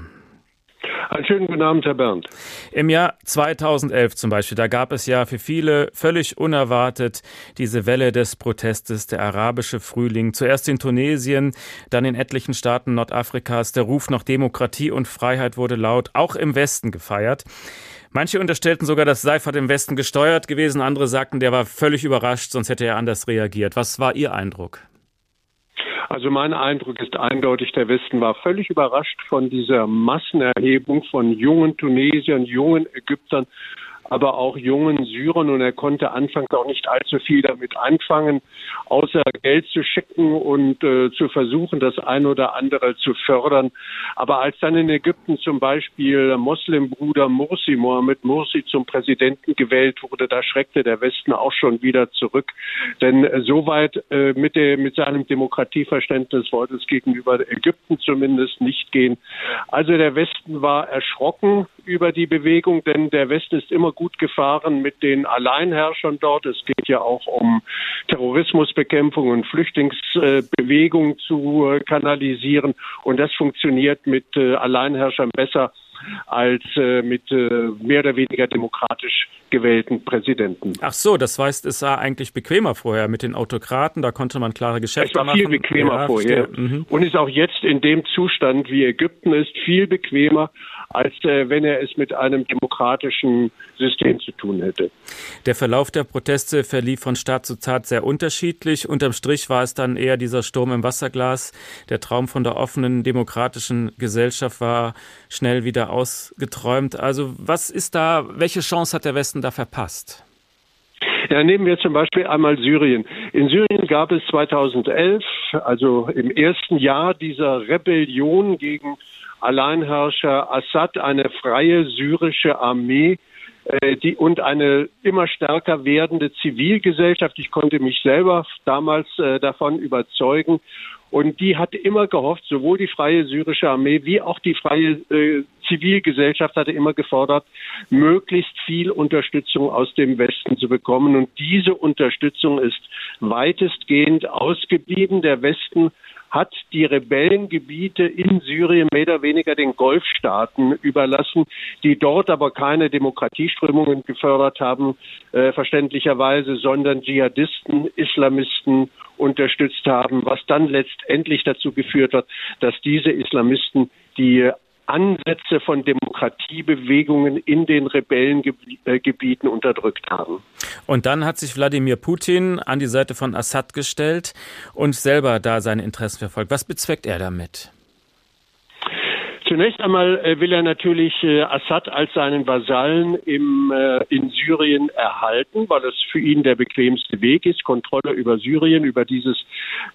Einen schönen guten Abend, Herr Bernd. Im Jahr 2011 zum Beispiel, da gab es ja für viele völlig unerwartet diese Welle des Protestes, der arabische Frühling. Zuerst in Tunesien, dann in etlichen Staaten Nordafrikas. Der Ruf nach Demokratie und Freiheit wurde laut, auch im Westen gefeiert. Manche unterstellten sogar, das sei von dem Westen gesteuert gewesen. Andere sagten, der war völlig überrascht, sonst hätte er anders reagiert. Was war Ihr Eindruck? Also mein Eindruck ist eindeutig, der Westen war völlig überrascht von dieser Massenerhebung von jungen Tunesiern, jungen Ägyptern aber auch jungen Syrern und er konnte anfangs auch nicht allzu viel damit anfangen, außer Geld zu schicken und äh, zu versuchen, das ein oder andere zu fördern. Aber als dann in Ägypten zum Beispiel Moslembruder Mursi, Mohammed Mursi zum Präsidenten gewählt wurde, da schreckte der Westen auch schon wieder zurück. Denn äh, soweit äh, mit, der, mit seinem Demokratieverständnis wollte es gegenüber Ägypten zumindest nicht gehen. Also der Westen war erschrocken über die Bewegung, denn der Westen ist immer gut gefahren mit den Alleinherrschern dort. Es geht ja auch um Terrorismusbekämpfung und Flüchtlingsbewegung zu äh, kanalisieren. Und das funktioniert mit äh, Alleinherrschern besser als äh, mit mehr oder weniger demokratisch gewählten Präsidenten. Ach so, das heißt, es war eigentlich bequemer vorher mit den Autokraten, da konnte man klare Geschäfte machen. Es war viel bequemer ja, vorher mhm. und ist auch jetzt in dem Zustand, wie Ägypten ist, viel bequemer als äh, wenn er es mit einem demokratischen System zu tun hätte. Der Verlauf der Proteste verlief von Staat zu Staat sehr unterschiedlich. Unterm Strich war es dann eher dieser Sturm im Wasserglas. Der Traum von der offenen demokratischen Gesellschaft war schnell wieder ausgeträumt. Also was ist da, welche Chance hat der Westen da verpasst? Ja, nehmen wir zum Beispiel einmal Syrien. In Syrien gab es 2011, also im ersten Jahr dieser Rebellion gegen Alleinherrscher Assad eine freie syrische Armee äh, die, und eine immer stärker werdende Zivilgesellschaft. Ich konnte mich selber damals äh, davon überzeugen. Und die hat immer gehofft, sowohl die freie syrische Armee wie auch die freie äh, Zivilgesellschaft hatte immer gefordert, möglichst viel Unterstützung aus dem Westen zu bekommen. Und diese Unterstützung ist weitestgehend ausgeblieben. Der Westen hat die Rebellengebiete in Syrien mehr oder weniger den Golfstaaten überlassen, die dort aber keine Demokratieströmungen gefördert haben, äh, verständlicherweise, sondern Dschihadisten, Islamisten unterstützt haben, was dann letztendlich dazu geführt hat, dass diese Islamisten die Ansätze von Demokratiebewegungen in den Rebellengebieten unterdrückt haben. Und dann hat sich Wladimir Putin an die Seite von Assad gestellt und selber da seine Interessen verfolgt. Was bezweckt er damit? Zunächst einmal äh, will er natürlich äh, Assad als seinen Vasallen im, äh, in Syrien erhalten, weil es für ihn der bequemste Weg ist, Kontrolle über Syrien, über dieses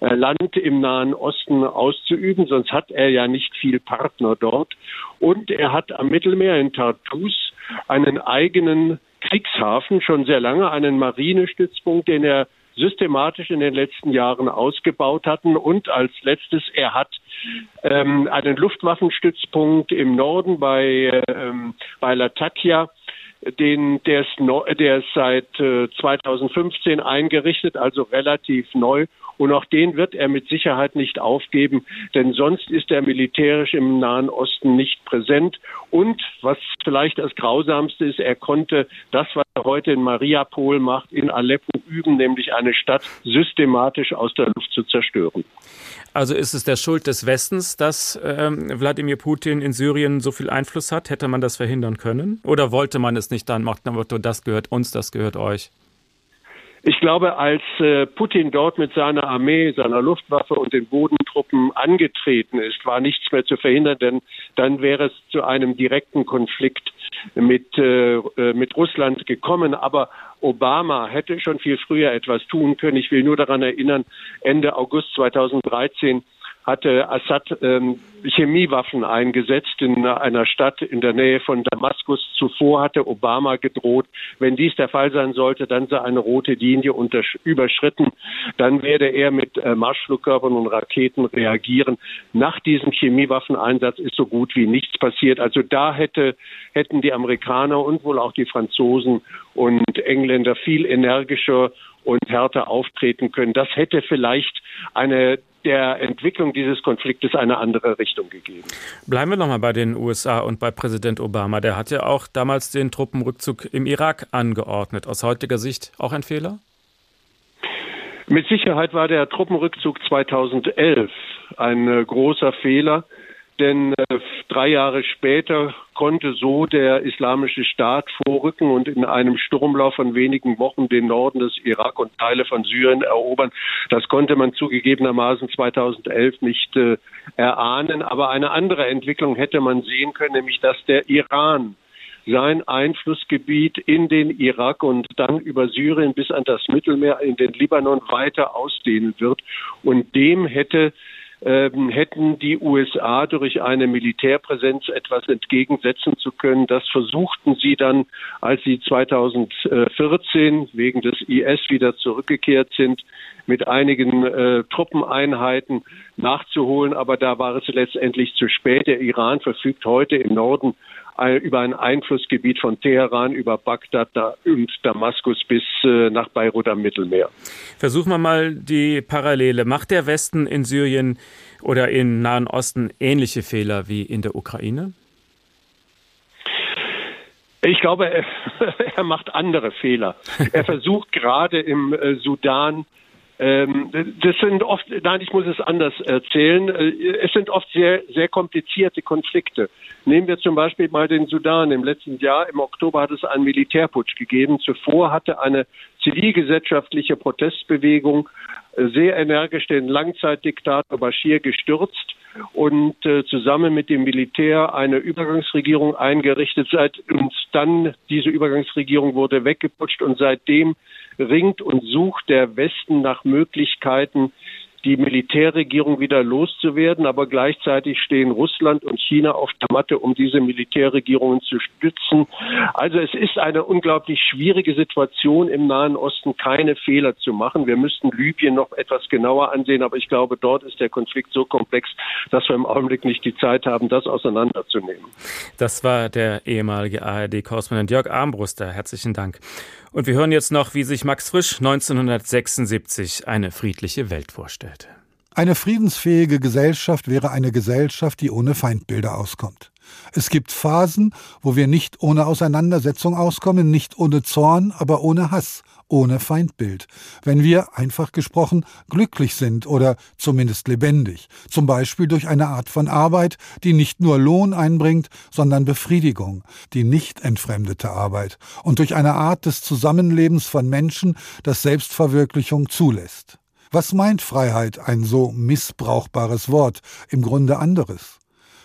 Land im Nahen Osten auszuüben. Sonst hat er ja nicht viel Partner dort. Und er hat am Mittelmeer in Tartus einen eigenen Kriegshafen, schon sehr lange einen Marinestützpunkt, den er systematisch in den letzten Jahren ausgebaut hatten. Und als letztes, er hat ähm, einen Luftwaffenstützpunkt im Norden bei, ähm, bei Latakia den, der ist, der ist seit äh, 2015 eingerichtet, also relativ neu. Und auch den wird er mit Sicherheit nicht aufgeben, denn sonst ist er militärisch im Nahen Osten nicht präsent. Und was vielleicht das Grausamste ist, er konnte das, was er heute in Mariupol macht, in Aleppo üben, nämlich eine Stadt systematisch aus der Luft zu zerstören. Also ist es der Schuld des Westens, dass ähm, Wladimir Putin in Syrien so viel Einfluss hat? Hätte man das verhindern können? Oder wollte man es nicht dann? Macht man das gehört uns, das gehört euch? Ich glaube, als äh, Putin dort mit seiner Armee, seiner Luftwaffe und den Bodentruppen angetreten ist, war nichts mehr zu verhindern, denn dann wäre es zu einem direkten Konflikt mit, äh, äh mit Russland gekommen. Aber Obama hätte schon viel früher etwas tun können. Ich will nur daran erinnern, Ende August 2013 hatte Assad ähm, Chemiewaffen eingesetzt in einer Stadt in der Nähe von Damaskus. Zuvor hatte Obama gedroht, wenn dies der Fall sein sollte, dann sei eine rote Linie überschritten. Dann werde er mit äh, Marschflugkörpern und Raketen reagieren. Nach diesem Chemiewaffeneinsatz ist so gut wie nichts passiert. Also da hätte, hätten die Amerikaner und wohl auch die Franzosen und Engländer viel energischer und härter auftreten können. Das hätte vielleicht eine der Entwicklung dieses Konfliktes eine andere Richtung gegeben. Bleiben wir nochmal bei den USA und bei Präsident Obama. Der hat ja auch damals den Truppenrückzug im Irak angeordnet. Aus heutiger Sicht auch ein Fehler? Mit Sicherheit war der Truppenrückzug 2011 ein äh, großer Fehler. Denn äh, drei Jahre später konnte so der islamische Staat vorrücken und in einem Sturmlauf von wenigen Wochen den Norden des Irak und Teile von Syrien erobern. Das konnte man zugegebenermaßen 2011 nicht äh, erahnen. Aber eine andere Entwicklung hätte man sehen können, nämlich dass der Iran sein Einflussgebiet in den Irak und dann über Syrien bis an das Mittelmeer in den Libanon weiter ausdehnen wird. Und dem hätte hätten die USA durch eine Militärpräsenz etwas entgegensetzen zu können. Das versuchten sie dann, als sie 2014 wegen des IS wieder zurückgekehrt sind, mit einigen äh, Truppeneinheiten nachzuholen. Aber da war es letztendlich zu spät. Der Iran verfügt heute im Norden über ein Einflussgebiet von Teheran über Bagdad und Damaskus bis äh, nach Beirut am Mittelmeer. Versuchen wir mal die Parallele. Macht der Westen in Syrien oder im Nahen Osten ähnliche Fehler wie in der Ukraine? Ich glaube, er, er macht andere Fehler. Er versucht gerade im äh, Sudan das sind oft, nein, ich muss es anders erzählen. Äh, es sind oft sehr, sehr komplizierte Konflikte. Nehmen wir zum Beispiel mal den Sudan. Im letzten Jahr, im Oktober, hat es einen Militärputsch gegeben. Zuvor hatte eine zivilgesellschaftliche Protestbewegung sehr energisch den Langzeitdiktator Bashir gestürzt und äh, zusammen mit dem Militär eine Übergangsregierung eingerichtet. Seit, und dann diese Übergangsregierung wurde weggeputscht und seitdem ringt und sucht der Westen nach Möglichkeiten, die Militärregierung wieder loszuwerden, aber gleichzeitig stehen Russland und China auf der Matte, um diese Militärregierungen zu stützen. Also es ist eine unglaublich schwierige Situation im Nahen Osten, keine Fehler zu machen. Wir müssten Libyen noch etwas genauer ansehen, aber ich glaube, dort ist der Konflikt so komplex, dass wir im Augenblick nicht die Zeit haben, das auseinanderzunehmen. Das war der ehemalige ARD-Korrespondent Jörg Armbruster. Herzlichen Dank. Und wir hören jetzt noch, wie sich Max Frisch 1976 eine friedliche Welt vorstellte. Eine friedensfähige Gesellschaft wäre eine Gesellschaft, die ohne Feindbilder auskommt. Es gibt Phasen, wo wir nicht ohne Auseinandersetzung auskommen, nicht ohne Zorn, aber ohne Hass, ohne Feindbild. Wenn wir, einfach gesprochen, glücklich sind oder zumindest lebendig, zum Beispiel durch eine Art von Arbeit, die nicht nur Lohn einbringt, sondern Befriedigung, die nicht entfremdete Arbeit, und durch eine Art des Zusammenlebens von Menschen, das Selbstverwirklichung zulässt. Was meint Freiheit, ein so missbrauchbares Wort, im Grunde anderes?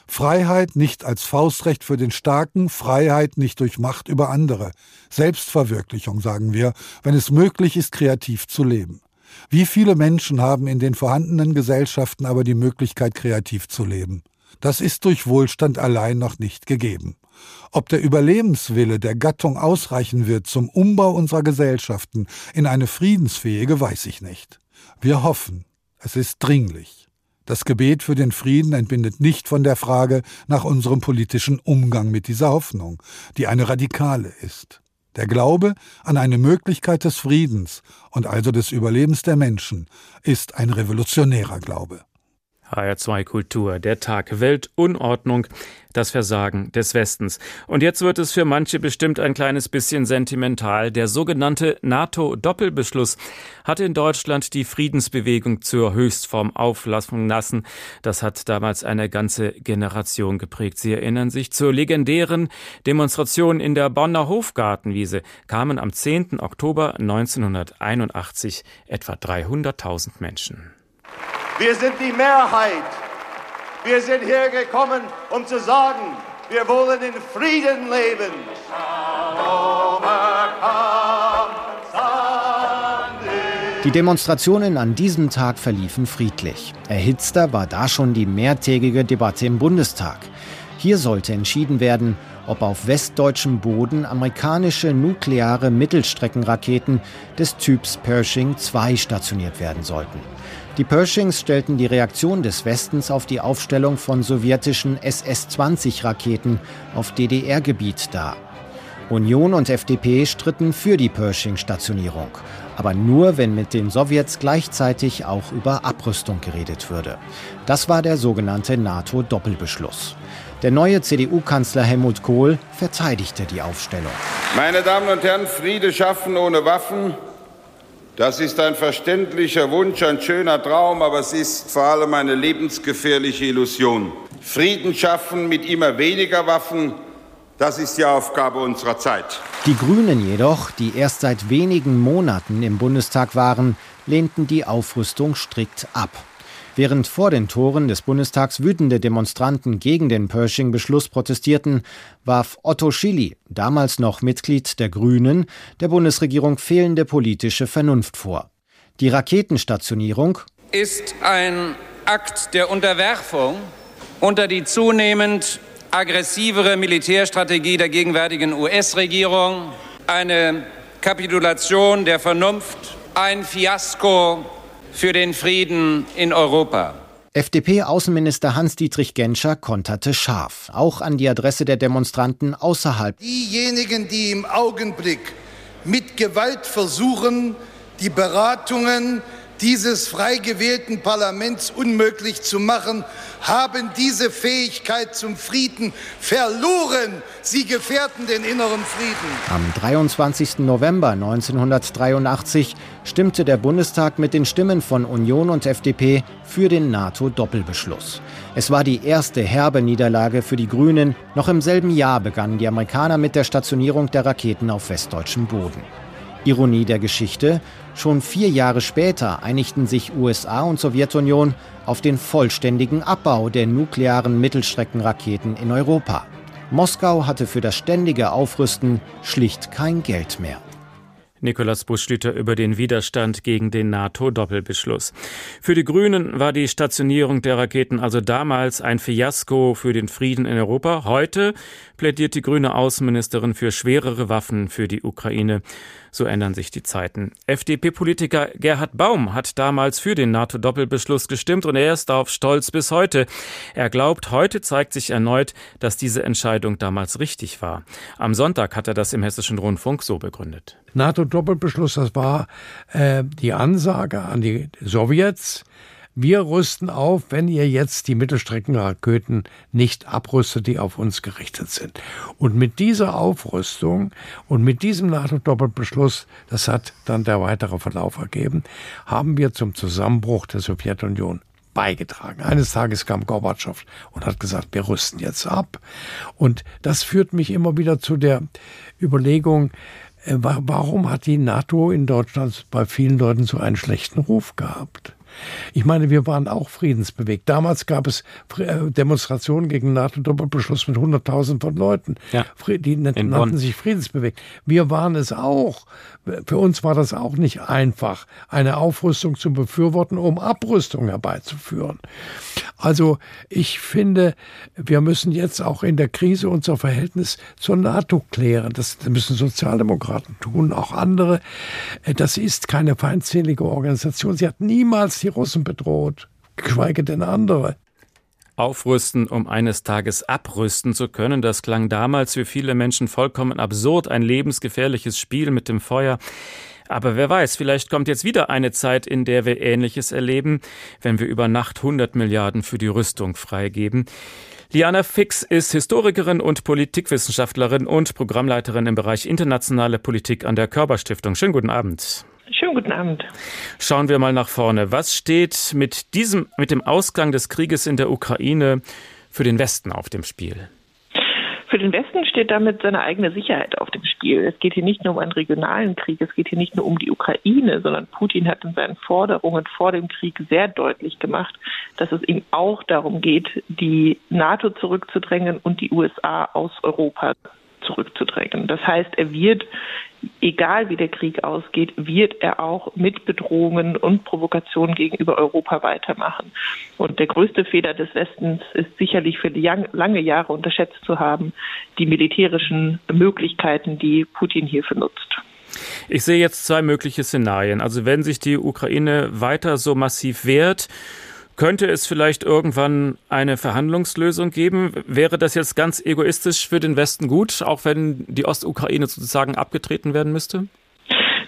Freiheit nicht als Faustrecht für den Starken, Freiheit nicht durch Macht über andere. Selbstverwirklichung, sagen wir, wenn es möglich ist, kreativ zu leben. Wie viele Menschen haben in den vorhandenen Gesellschaften aber die Möglichkeit, kreativ zu leben? Das ist durch Wohlstand allein noch nicht gegeben. Ob der Überlebenswille der Gattung ausreichen wird zum Umbau unserer Gesellschaften in eine friedensfähige, weiß ich nicht. Wir hoffen, es ist dringlich. Das Gebet für den Frieden entbindet nicht von der Frage nach unserem politischen Umgang mit dieser Hoffnung, die eine radikale ist. Der Glaube an eine Möglichkeit des Friedens und also des Überlebens der Menschen ist ein revolutionärer Glaube. HR2 Kultur, der Tag Weltunordnung, das Versagen des Westens. Und jetzt wird es für manche bestimmt ein kleines bisschen sentimental. Der sogenannte NATO-Doppelbeschluss hat in Deutschland die Friedensbewegung zur Höchstform auflassen lassen. Das hat damals eine ganze Generation geprägt. Sie erinnern sich zur legendären Demonstration in der Bonner Hofgartenwiese kamen am 10. Oktober 1981 etwa 300.000 Menschen. Wir sind die Mehrheit. Wir sind hergekommen, um zu sagen, wir wollen in Frieden leben. Die Demonstrationen an diesem Tag verliefen friedlich. Erhitzter war da schon die mehrtägige Debatte im Bundestag. Hier sollte entschieden werden, ob auf westdeutschem Boden amerikanische nukleare Mittelstreckenraketen des Typs Pershing II stationiert werden sollten. Die Pershings stellten die Reaktion des Westens auf die Aufstellung von sowjetischen SS-20-Raketen auf DDR-Gebiet dar. Union und FDP stritten für die Pershing-Stationierung, aber nur, wenn mit den Sowjets gleichzeitig auch über Abrüstung geredet würde. Das war der sogenannte NATO-Doppelbeschluss. Der neue CDU-Kanzler Helmut Kohl verteidigte die Aufstellung. Meine Damen und Herren, Friede schaffen ohne Waffen, das ist ein verständlicher Wunsch, ein schöner Traum, aber es ist vor allem eine lebensgefährliche Illusion. Frieden schaffen mit immer weniger Waffen, das ist die Aufgabe unserer Zeit. Die Grünen jedoch, die erst seit wenigen Monaten im Bundestag waren, lehnten die Aufrüstung strikt ab. Während vor den Toren des Bundestags wütende Demonstranten gegen den Pershing-Beschluss protestierten, warf Otto Schily, damals noch Mitglied der Grünen, der Bundesregierung fehlende politische Vernunft vor. Die Raketenstationierung ist ein Akt der Unterwerfung unter die zunehmend aggressivere Militärstrategie der gegenwärtigen US-Regierung, eine Kapitulation der Vernunft, ein Fiasko für den Frieden in Europa. FDP-Außenminister Hans-Dietrich Genscher konterte scharf, auch an die Adresse der Demonstranten außerhalb. Diejenigen, die im Augenblick mit Gewalt versuchen, die Beratungen dieses frei gewählten Parlaments unmöglich zu machen, haben diese Fähigkeit zum Frieden verloren. Sie gefährden den inneren Frieden. Am 23. November 1983 stimmte der Bundestag mit den Stimmen von Union und FDP für den NATO-Doppelbeschluss. Es war die erste herbe Niederlage für die Grünen. Noch im selben Jahr begannen die Amerikaner mit der Stationierung der Raketen auf westdeutschem Boden. Ironie der Geschichte, schon vier Jahre später einigten sich USA und Sowjetunion auf den vollständigen Abbau der nuklearen Mittelstreckenraketen in Europa. Moskau hatte für das ständige Aufrüsten schlicht kein Geld mehr. Nikolaus Buschlüter über den Widerstand gegen den NATO-Doppelbeschluss. Für die Grünen war die Stationierung der Raketen also damals ein Fiasko für den Frieden in Europa. Heute plädiert die grüne Außenministerin für schwerere Waffen für die Ukraine. So ändern sich die Zeiten. FDP-Politiker Gerhard Baum hat damals für den NATO-Doppelbeschluss gestimmt und er ist darauf stolz bis heute. Er glaubt, heute zeigt sich erneut, dass diese Entscheidung damals richtig war. Am Sonntag hat er das im Hessischen Rundfunk so begründet. NATO-Doppelbeschluss, das war äh, die Ansage an die Sowjets, wir rüsten auf, wenn ihr jetzt die Mittelstreckenraketen nicht abrüstet, die auf uns gerichtet sind. Und mit dieser Aufrüstung und mit diesem NATO-Doppelbeschluss, das hat dann der weitere Verlauf ergeben, haben wir zum Zusammenbruch der Sowjetunion beigetragen. Eines Tages kam Gorbatschow und hat gesagt, wir rüsten jetzt ab. Und das führt mich immer wieder zu der Überlegung, äh, warum hat die NATO in Deutschland bei vielen Leuten so einen schlechten Ruf gehabt? Ich meine, wir waren auch friedensbewegt. Damals gab es äh, Demonstrationen gegen NATO-Doppelbeschluss mit 100.000 von Leuten. Ja. Die nannten sich friedensbewegt. Wir waren es auch. Für uns war das auch nicht einfach, eine Aufrüstung zu befürworten, um Abrüstung herbeizuführen. Also ich finde, wir müssen jetzt auch in der Krise unser Verhältnis zur NATO klären. Das müssen Sozialdemokraten tun, auch andere. Das ist keine feindselige Organisation. Sie hat niemals die Russen bedroht, geschweige denn andere aufrüsten, um eines Tages abrüsten zu können. Das klang damals für viele Menschen vollkommen absurd, ein lebensgefährliches Spiel mit dem Feuer. Aber wer weiß, vielleicht kommt jetzt wieder eine Zeit, in der wir Ähnliches erleben, wenn wir über Nacht 100 Milliarden für die Rüstung freigeben. Liana Fix ist Historikerin und Politikwissenschaftlerin und Programmleiterin im Bereich internationale Politik an der Körperstiftung. Schönen guten Abend. Schönen guten Abend. Schauen wir mal nach vorne. Was steht mit diesem, mit dem Ausgang des Krieges in der Ukraine für den Westen auf dem Spiel? Für den Westen steht damit seine eigene Sicherheit auf dem Spiel. Es geht hier nicht nur um einen regionalen Krieg, es geht hier nicht nur um die Ukraine, sondern Putin hat in seinen Forderungen vor dem Krieg sehr deutlich gemacht, dass es ihm auch darum geht, die NATO zurückzudrängen und die USA aus Europa zurückzudrängen. Das heißt, er wird egal wie der Krieg ausgeht, wird er auch mit Bedrohungen und Provokationen gegenüber Europa weitermachen. Und der größte Fehler des Westens ist sicherlich für lange Jahre unterschätzt zu haben, die militärischen Möglichkeiten, die Putin hierfür nutzt. Ich sehe jetzt zwei mögliche Szenarien. Also wenn sich die Ukraine weiter so massiv wehrt, könnte es vielleicht irgendwann eine Verhandlungslösung geben? Wäre das jetzt ganz egoistisch für den Westen gut, auch wenn die Ostukraine sozusagen abgetreten werden müsste?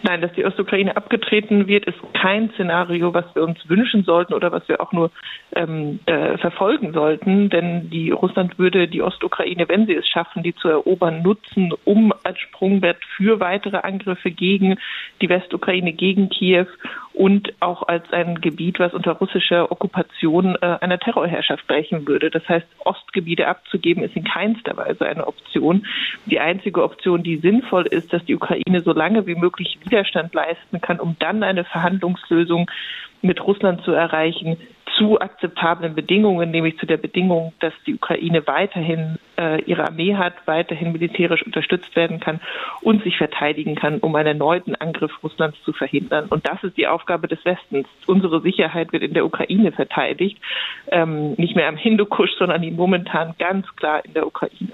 Nein, dass die Ostukraine abgetreten wird, ist kein Szenario, was wir uns wünschen sollten oder was wir auch nur ähm, äh, verfolgen sollten. Denn die Russland würde die Ostukraine, wenn sie es schaffen, die zu erobern, nutzen, um als Sprungbrett für weitere Angriffe gegen die Westukraine, gegen Kiew und auch als ein Gebiet, was unter russischer Okkupation äh, einer Terrorherrschaft brechen würde. Das heißt, Ostgebiete abzugeben, ist in keinster Weise eine Option. Die einzige Option, die sinnvoll ist, dass die Ukraine so lange wie möglich Widerstand leisten kann, um dann eine Verhandlungslösung mit Russland zu erreichen, zu akzeptablen Bedingungen, nämlich zu der Bedingung, dass die Ukraine weiterhin äh, ihre Armee hat, weiterhin militärisch unterstützt werden kann und sich verteidigen kann, um einen erneuten Angriff Russlands zu verhindern. Und das ist die Aufgabe des Westens. Unsere Sicherheit wird in der Ukraine verteidigt, ähm, nicht mehr am Hindukusch, sondern momentan ganz klar in der Ukraine.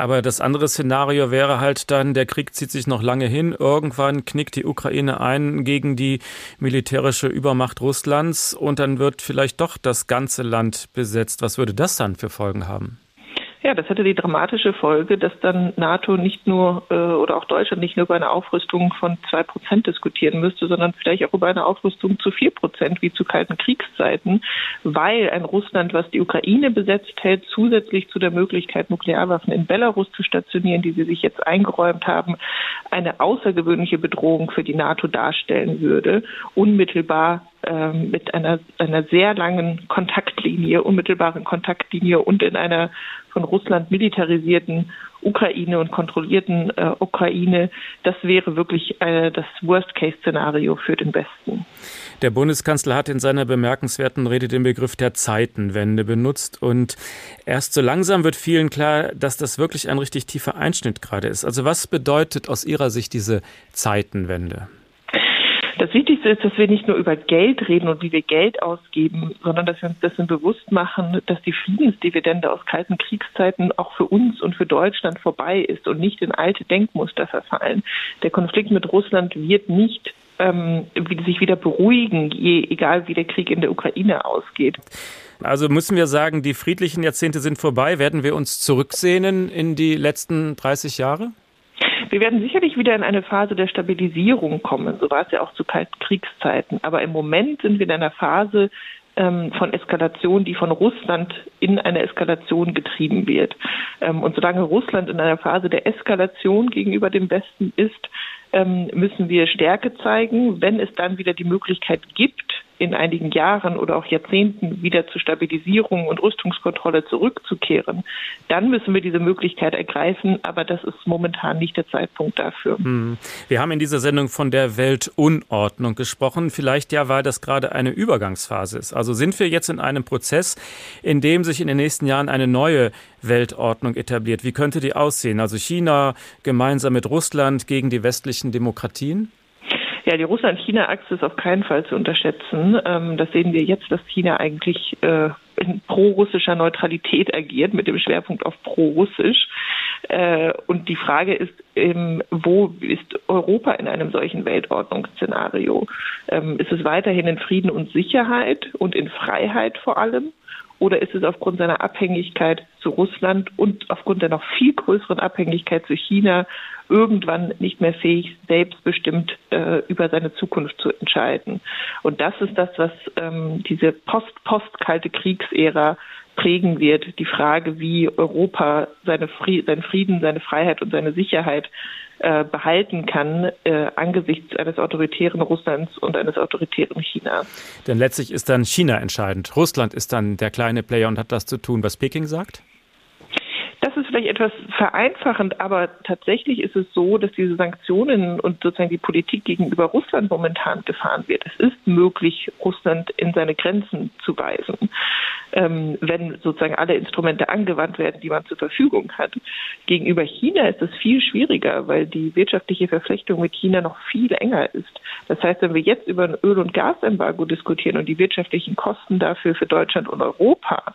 Aber das andere Szenario wäre halt dann, der Krieg zieht sich noch lange hin. Irgendwann knickt die Ukraine ein gegen die militärische Übermacht Russlands und dann wird vielleicht doch das ganze Land besetzt. Was würde das dann für Folgen haben? Ja, das hätte die dramatische Folge, dass dann NATO nicht nur äh, oder auch Deutschland nicht nur über eine Aufrüstung von zwei Prozent diskutieren müsste, sondern vielleicht auch über eine Aufrüstung zu vier Prozent wie zu kalten Kriegszeiten, weil ein Russland, was die Ukraine besetzt hält, zusätzlich zu der Möglichkeit, Nuklearwaffen in Belarus zu stationieren, die sie sich jetzt eingeräumt haben, eine außergewöhnliche Bedrohung für die NATO darstellen würde, unmittelbar mit einer, einer sehr langen Kontaktlinie, unmittelbaren Kontaktlinie und in einer von Russland militarisierten Ukraine und kontrollierten äh, Ukraine, das wäre wirklich äh, das Worst-Case-Szenario für den Westen. Der Bundeskanzler hat in seiner bemerkenswerten Rede den Begriff der Zeitenwende benutzt und erst so langsam wird vielen klar, dass das wirklich ein richtig tiefer Einschnitt gerade ist. Also was bedeutet aus Ihrer Sicht diese Zeitenwende? Das Wichtigste ist, dass wir nicht nur über Geld reden und wie wir Geld ausgeben, sondern dass wir uns dessen bewusst machen, dass die Friedensdividende aus kalten Kriegszeiten auch für uns und für Deutschland vorbei ist und nicht in alte Denkmuster verfallen. Der Konflikt mit Russland wird nicht ähm, sich wieder beruhigen, je, egal wie der Krieg in der Ukraine ausgeht. Also müssen wir sagen, die friedlichen Jahrzehnte sind vorbei. Werden wir uns zurücksehnen in die letzten 30 Jahre? Wir werden sicherlich wieder in eine Phase der Stabilisierung kommen. So war es ja auch zu kalten Kriegszeiten. Aber im Moment sind wir in einer Phase ähm, von Eskalation, die von Russland in eine Eskalation getrieben wird. Ähm, und solange Russland in einer Phase der Eskalation gegenüber dem Westen ist, ähm, müssen wir Stärke zeigen. Wenn es dann wieder die Möglichkeit gibt, in einigen Jahren oder auch Jahrzehnten wieder zur Stabilisierung und Rüstungskontrolle zurückzukehren, dann müssen wir diese Möglichkeit ergreifen. Aber das ist momentan nicht der Zeitpunkt dafür. Hm. Wir haben in dieser Sendung von der Weltunordnung gesprochen. Vielleicht ja, weil das gerade eine Übergangsphase ist. Also sind wir jetzt in einem Prozess, in dem sich in den nächsten Jahren eine neue Weltordnung etabliert. Wie könnte die aussehen? Also China gemeinsam mit Russland gegen die westlichen Demokratien? Ja, die Russland-China-Achse ist auf keinen Fall zu unterschätzen. Ähm, das sehen wir jetzt, dass China eigentlich äh, in pro-russischer Neutralität agiert, mit dem Schwerpunkt auf pro-russisch. Äh, und die Frage ist, ähm, wo ist Europa in einem solchen Weltordnungsszenario? Ähm, ist es weiterhin in Frieden und Sicherheit und in Freiheit vor allem? Oder ist es aufgrund seiner Abhängigkeit zu Russland und aufgrund der noch viel größeren Abhängigkeit zu China irgendwann nicht mehr fähig, selbstbestimmt äh, über seine Zukunft zu entscheiden. Und das ist das, was ähm, diese post-post-kalte Kriegsära prägen wird. Die Frage, wie Europa seine Frieden, seinen Frieden, seine Freiheit und seine Sicherheit äh, behalten kann äh, angesichts eines autoritären Russlands und eines autoritären Chinas. Denn letztlich ist dann China entscheidend. Russland ist dann der kleine Player und hat das zu tun, was Peking sagt? Das ist vielleicht etwas vereinfachend, aber tatsächlich ist es so, dass diese Sanktionen und sozusagen die Politik gegenüber Russland momentan gefahren wird. Es ist möglich, Russland in seine Grenzen zu weisen, ähm, wenn sozusagen alle Instrumente angewandt werden, die man zur Verfügung hat. Gegenüber China ist es viel schwieriger, weil die wirtschaftliche Verflechtung mit China noch viel enger ist. Das heißt, wenn wir jetzt über ein Öl- und Gasembargo diskutieren und die wirtschaftlichen Kosten dafür für Deutschland und Europa,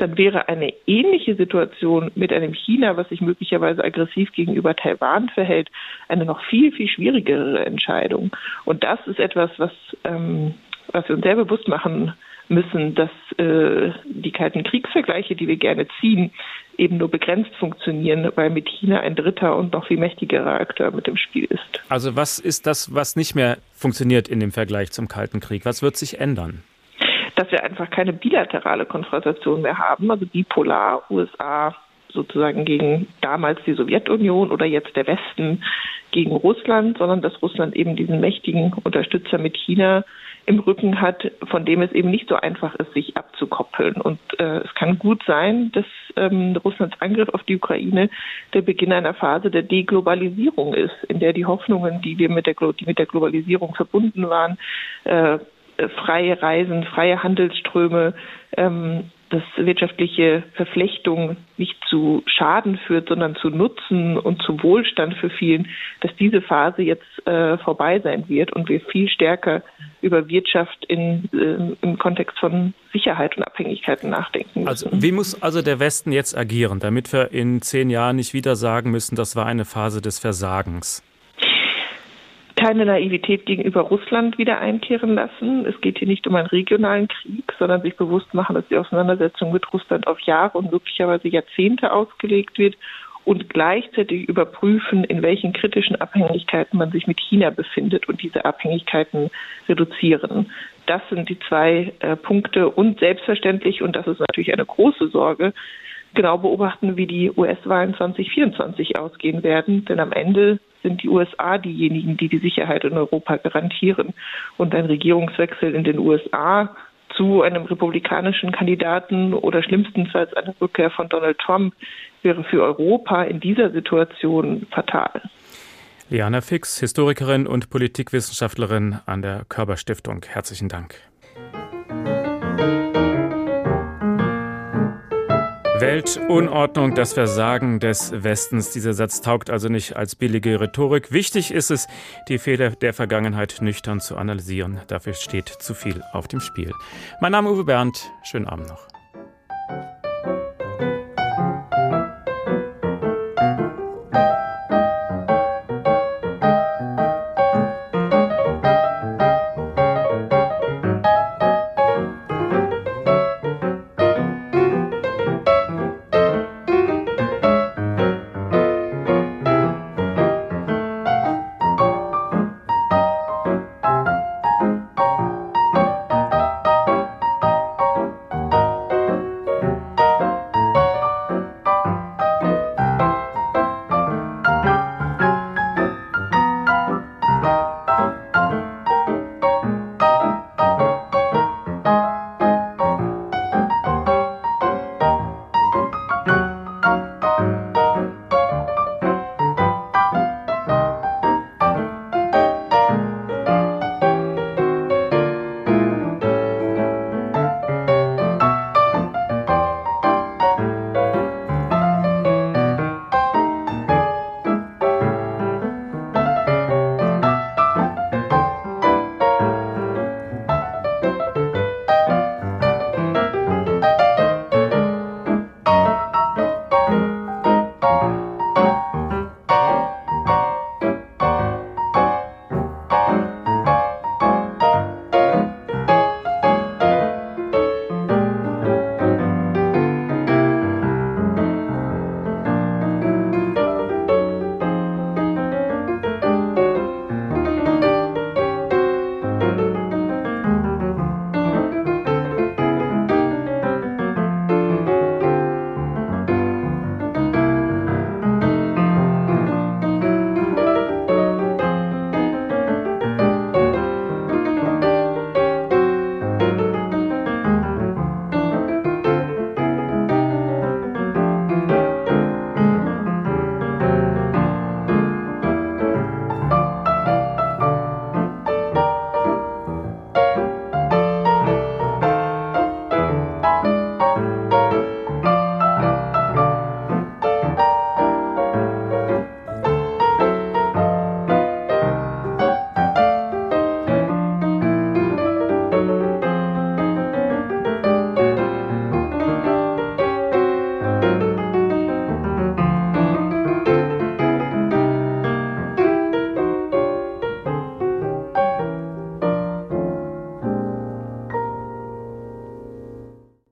dann wäre eine ähnliche Situation mit einem China, was sich möglicherweise aggressiv gegenüber Taiwan verhält, eine noch viel, viel schwierigere Entscheidung. Und das ist etwas, was, ähm, was wir uns sehr bewusst machen müssen, dass äh, die kalten Kriegsvergleiche, die wir gerne ziehen, eben nur begrenzt funktionieren, weil mit China ein dritter und noch viel mächtigerer Akteur mit im Spiel ist. Also was ist das, was nicht mehr funktioniert in dem Vergleich zum Kalten Krieg? Was wird sich ändern? Dass wir einfach keine bilaterale Konfrontation mehr haben, also bipolar USA sozusagen gegen damals die Sowjetunion oder jetzt der Westen gegen Russland, sondern dass Russland eben diesen mächtigen Unterstützer mit China im Rücken hat, von dem es eben nicht so einfach ist, sich abzukoppeln. Und äh, es kann gut sein, dass ähm, Russlands Angriff auf die Ukraine der Beginn einer Phase der Deglobalisierung ist, in der die Hoffnungen, die wir mit der, die mit der Globalisierung verbunden waren, äh, freie Reisen, freie Handelsströme, ähm, dass wirtschaftliche Verflechtung nicht zu Schaden führt, sondern zu Nutzen und zu Wohlstand für vielen, dass diese Phase jetzt äh, vorbei sein wird und wir viel stärker über Wirtschaft in, äh, im Kontext von Sicherheit und Abhängigkeiten nachdenken müssen. Also wie muss also der Westen jetzt agieren, damit wir in zehn Jahren nicht wieder sagen müssen, das war eine Phase des Versagens? Keine Naivität gegenüber Russland wieder einkehren lassen. Es geht hier nicht um einen regionalen Krieg, sondern sich bewusst machen, dass die Auseinandersetzung mit Russland auf Jahre und möglicherweise Jahrzehnte ausgelegt wird und gleichzeitig überprüfen, in welchen kritischen Abhängigkeiten man sich mit China befindet und diese Abhängigkeiten reduzieren. Das sind die zwei äh, Punkte und selbstverständlich, und das ist natürlich eine große Sorge, genau beobachten, wie die US-Wahlen 2024 ausgehen werden. Denn am Ende sind die USA diejenigen, die die Sicherheit in Europa garantieren. Und ein Regierungswechsel in den USA zu einem republikanischen Kandidaten oder schlimmstenfalls eine Rückkehr von Donald Trump wäre für Europa in dieser Situation fatal. Liana Fix, Historikerin und Politikwissenschaftlerin an der Körperstiftung. Herzlichen Dank. Weltunordnung, das Versagen des Westens. Dieser Satz taugt also nicht als billige Rhetorik. Wichtig ist es, die Fehler der Vergangenheit nüchtern zu analysieren. Dafür steht zu viel auf dem Spiel. Mein Name ist Uwe Bernd. Schönen Abend noch.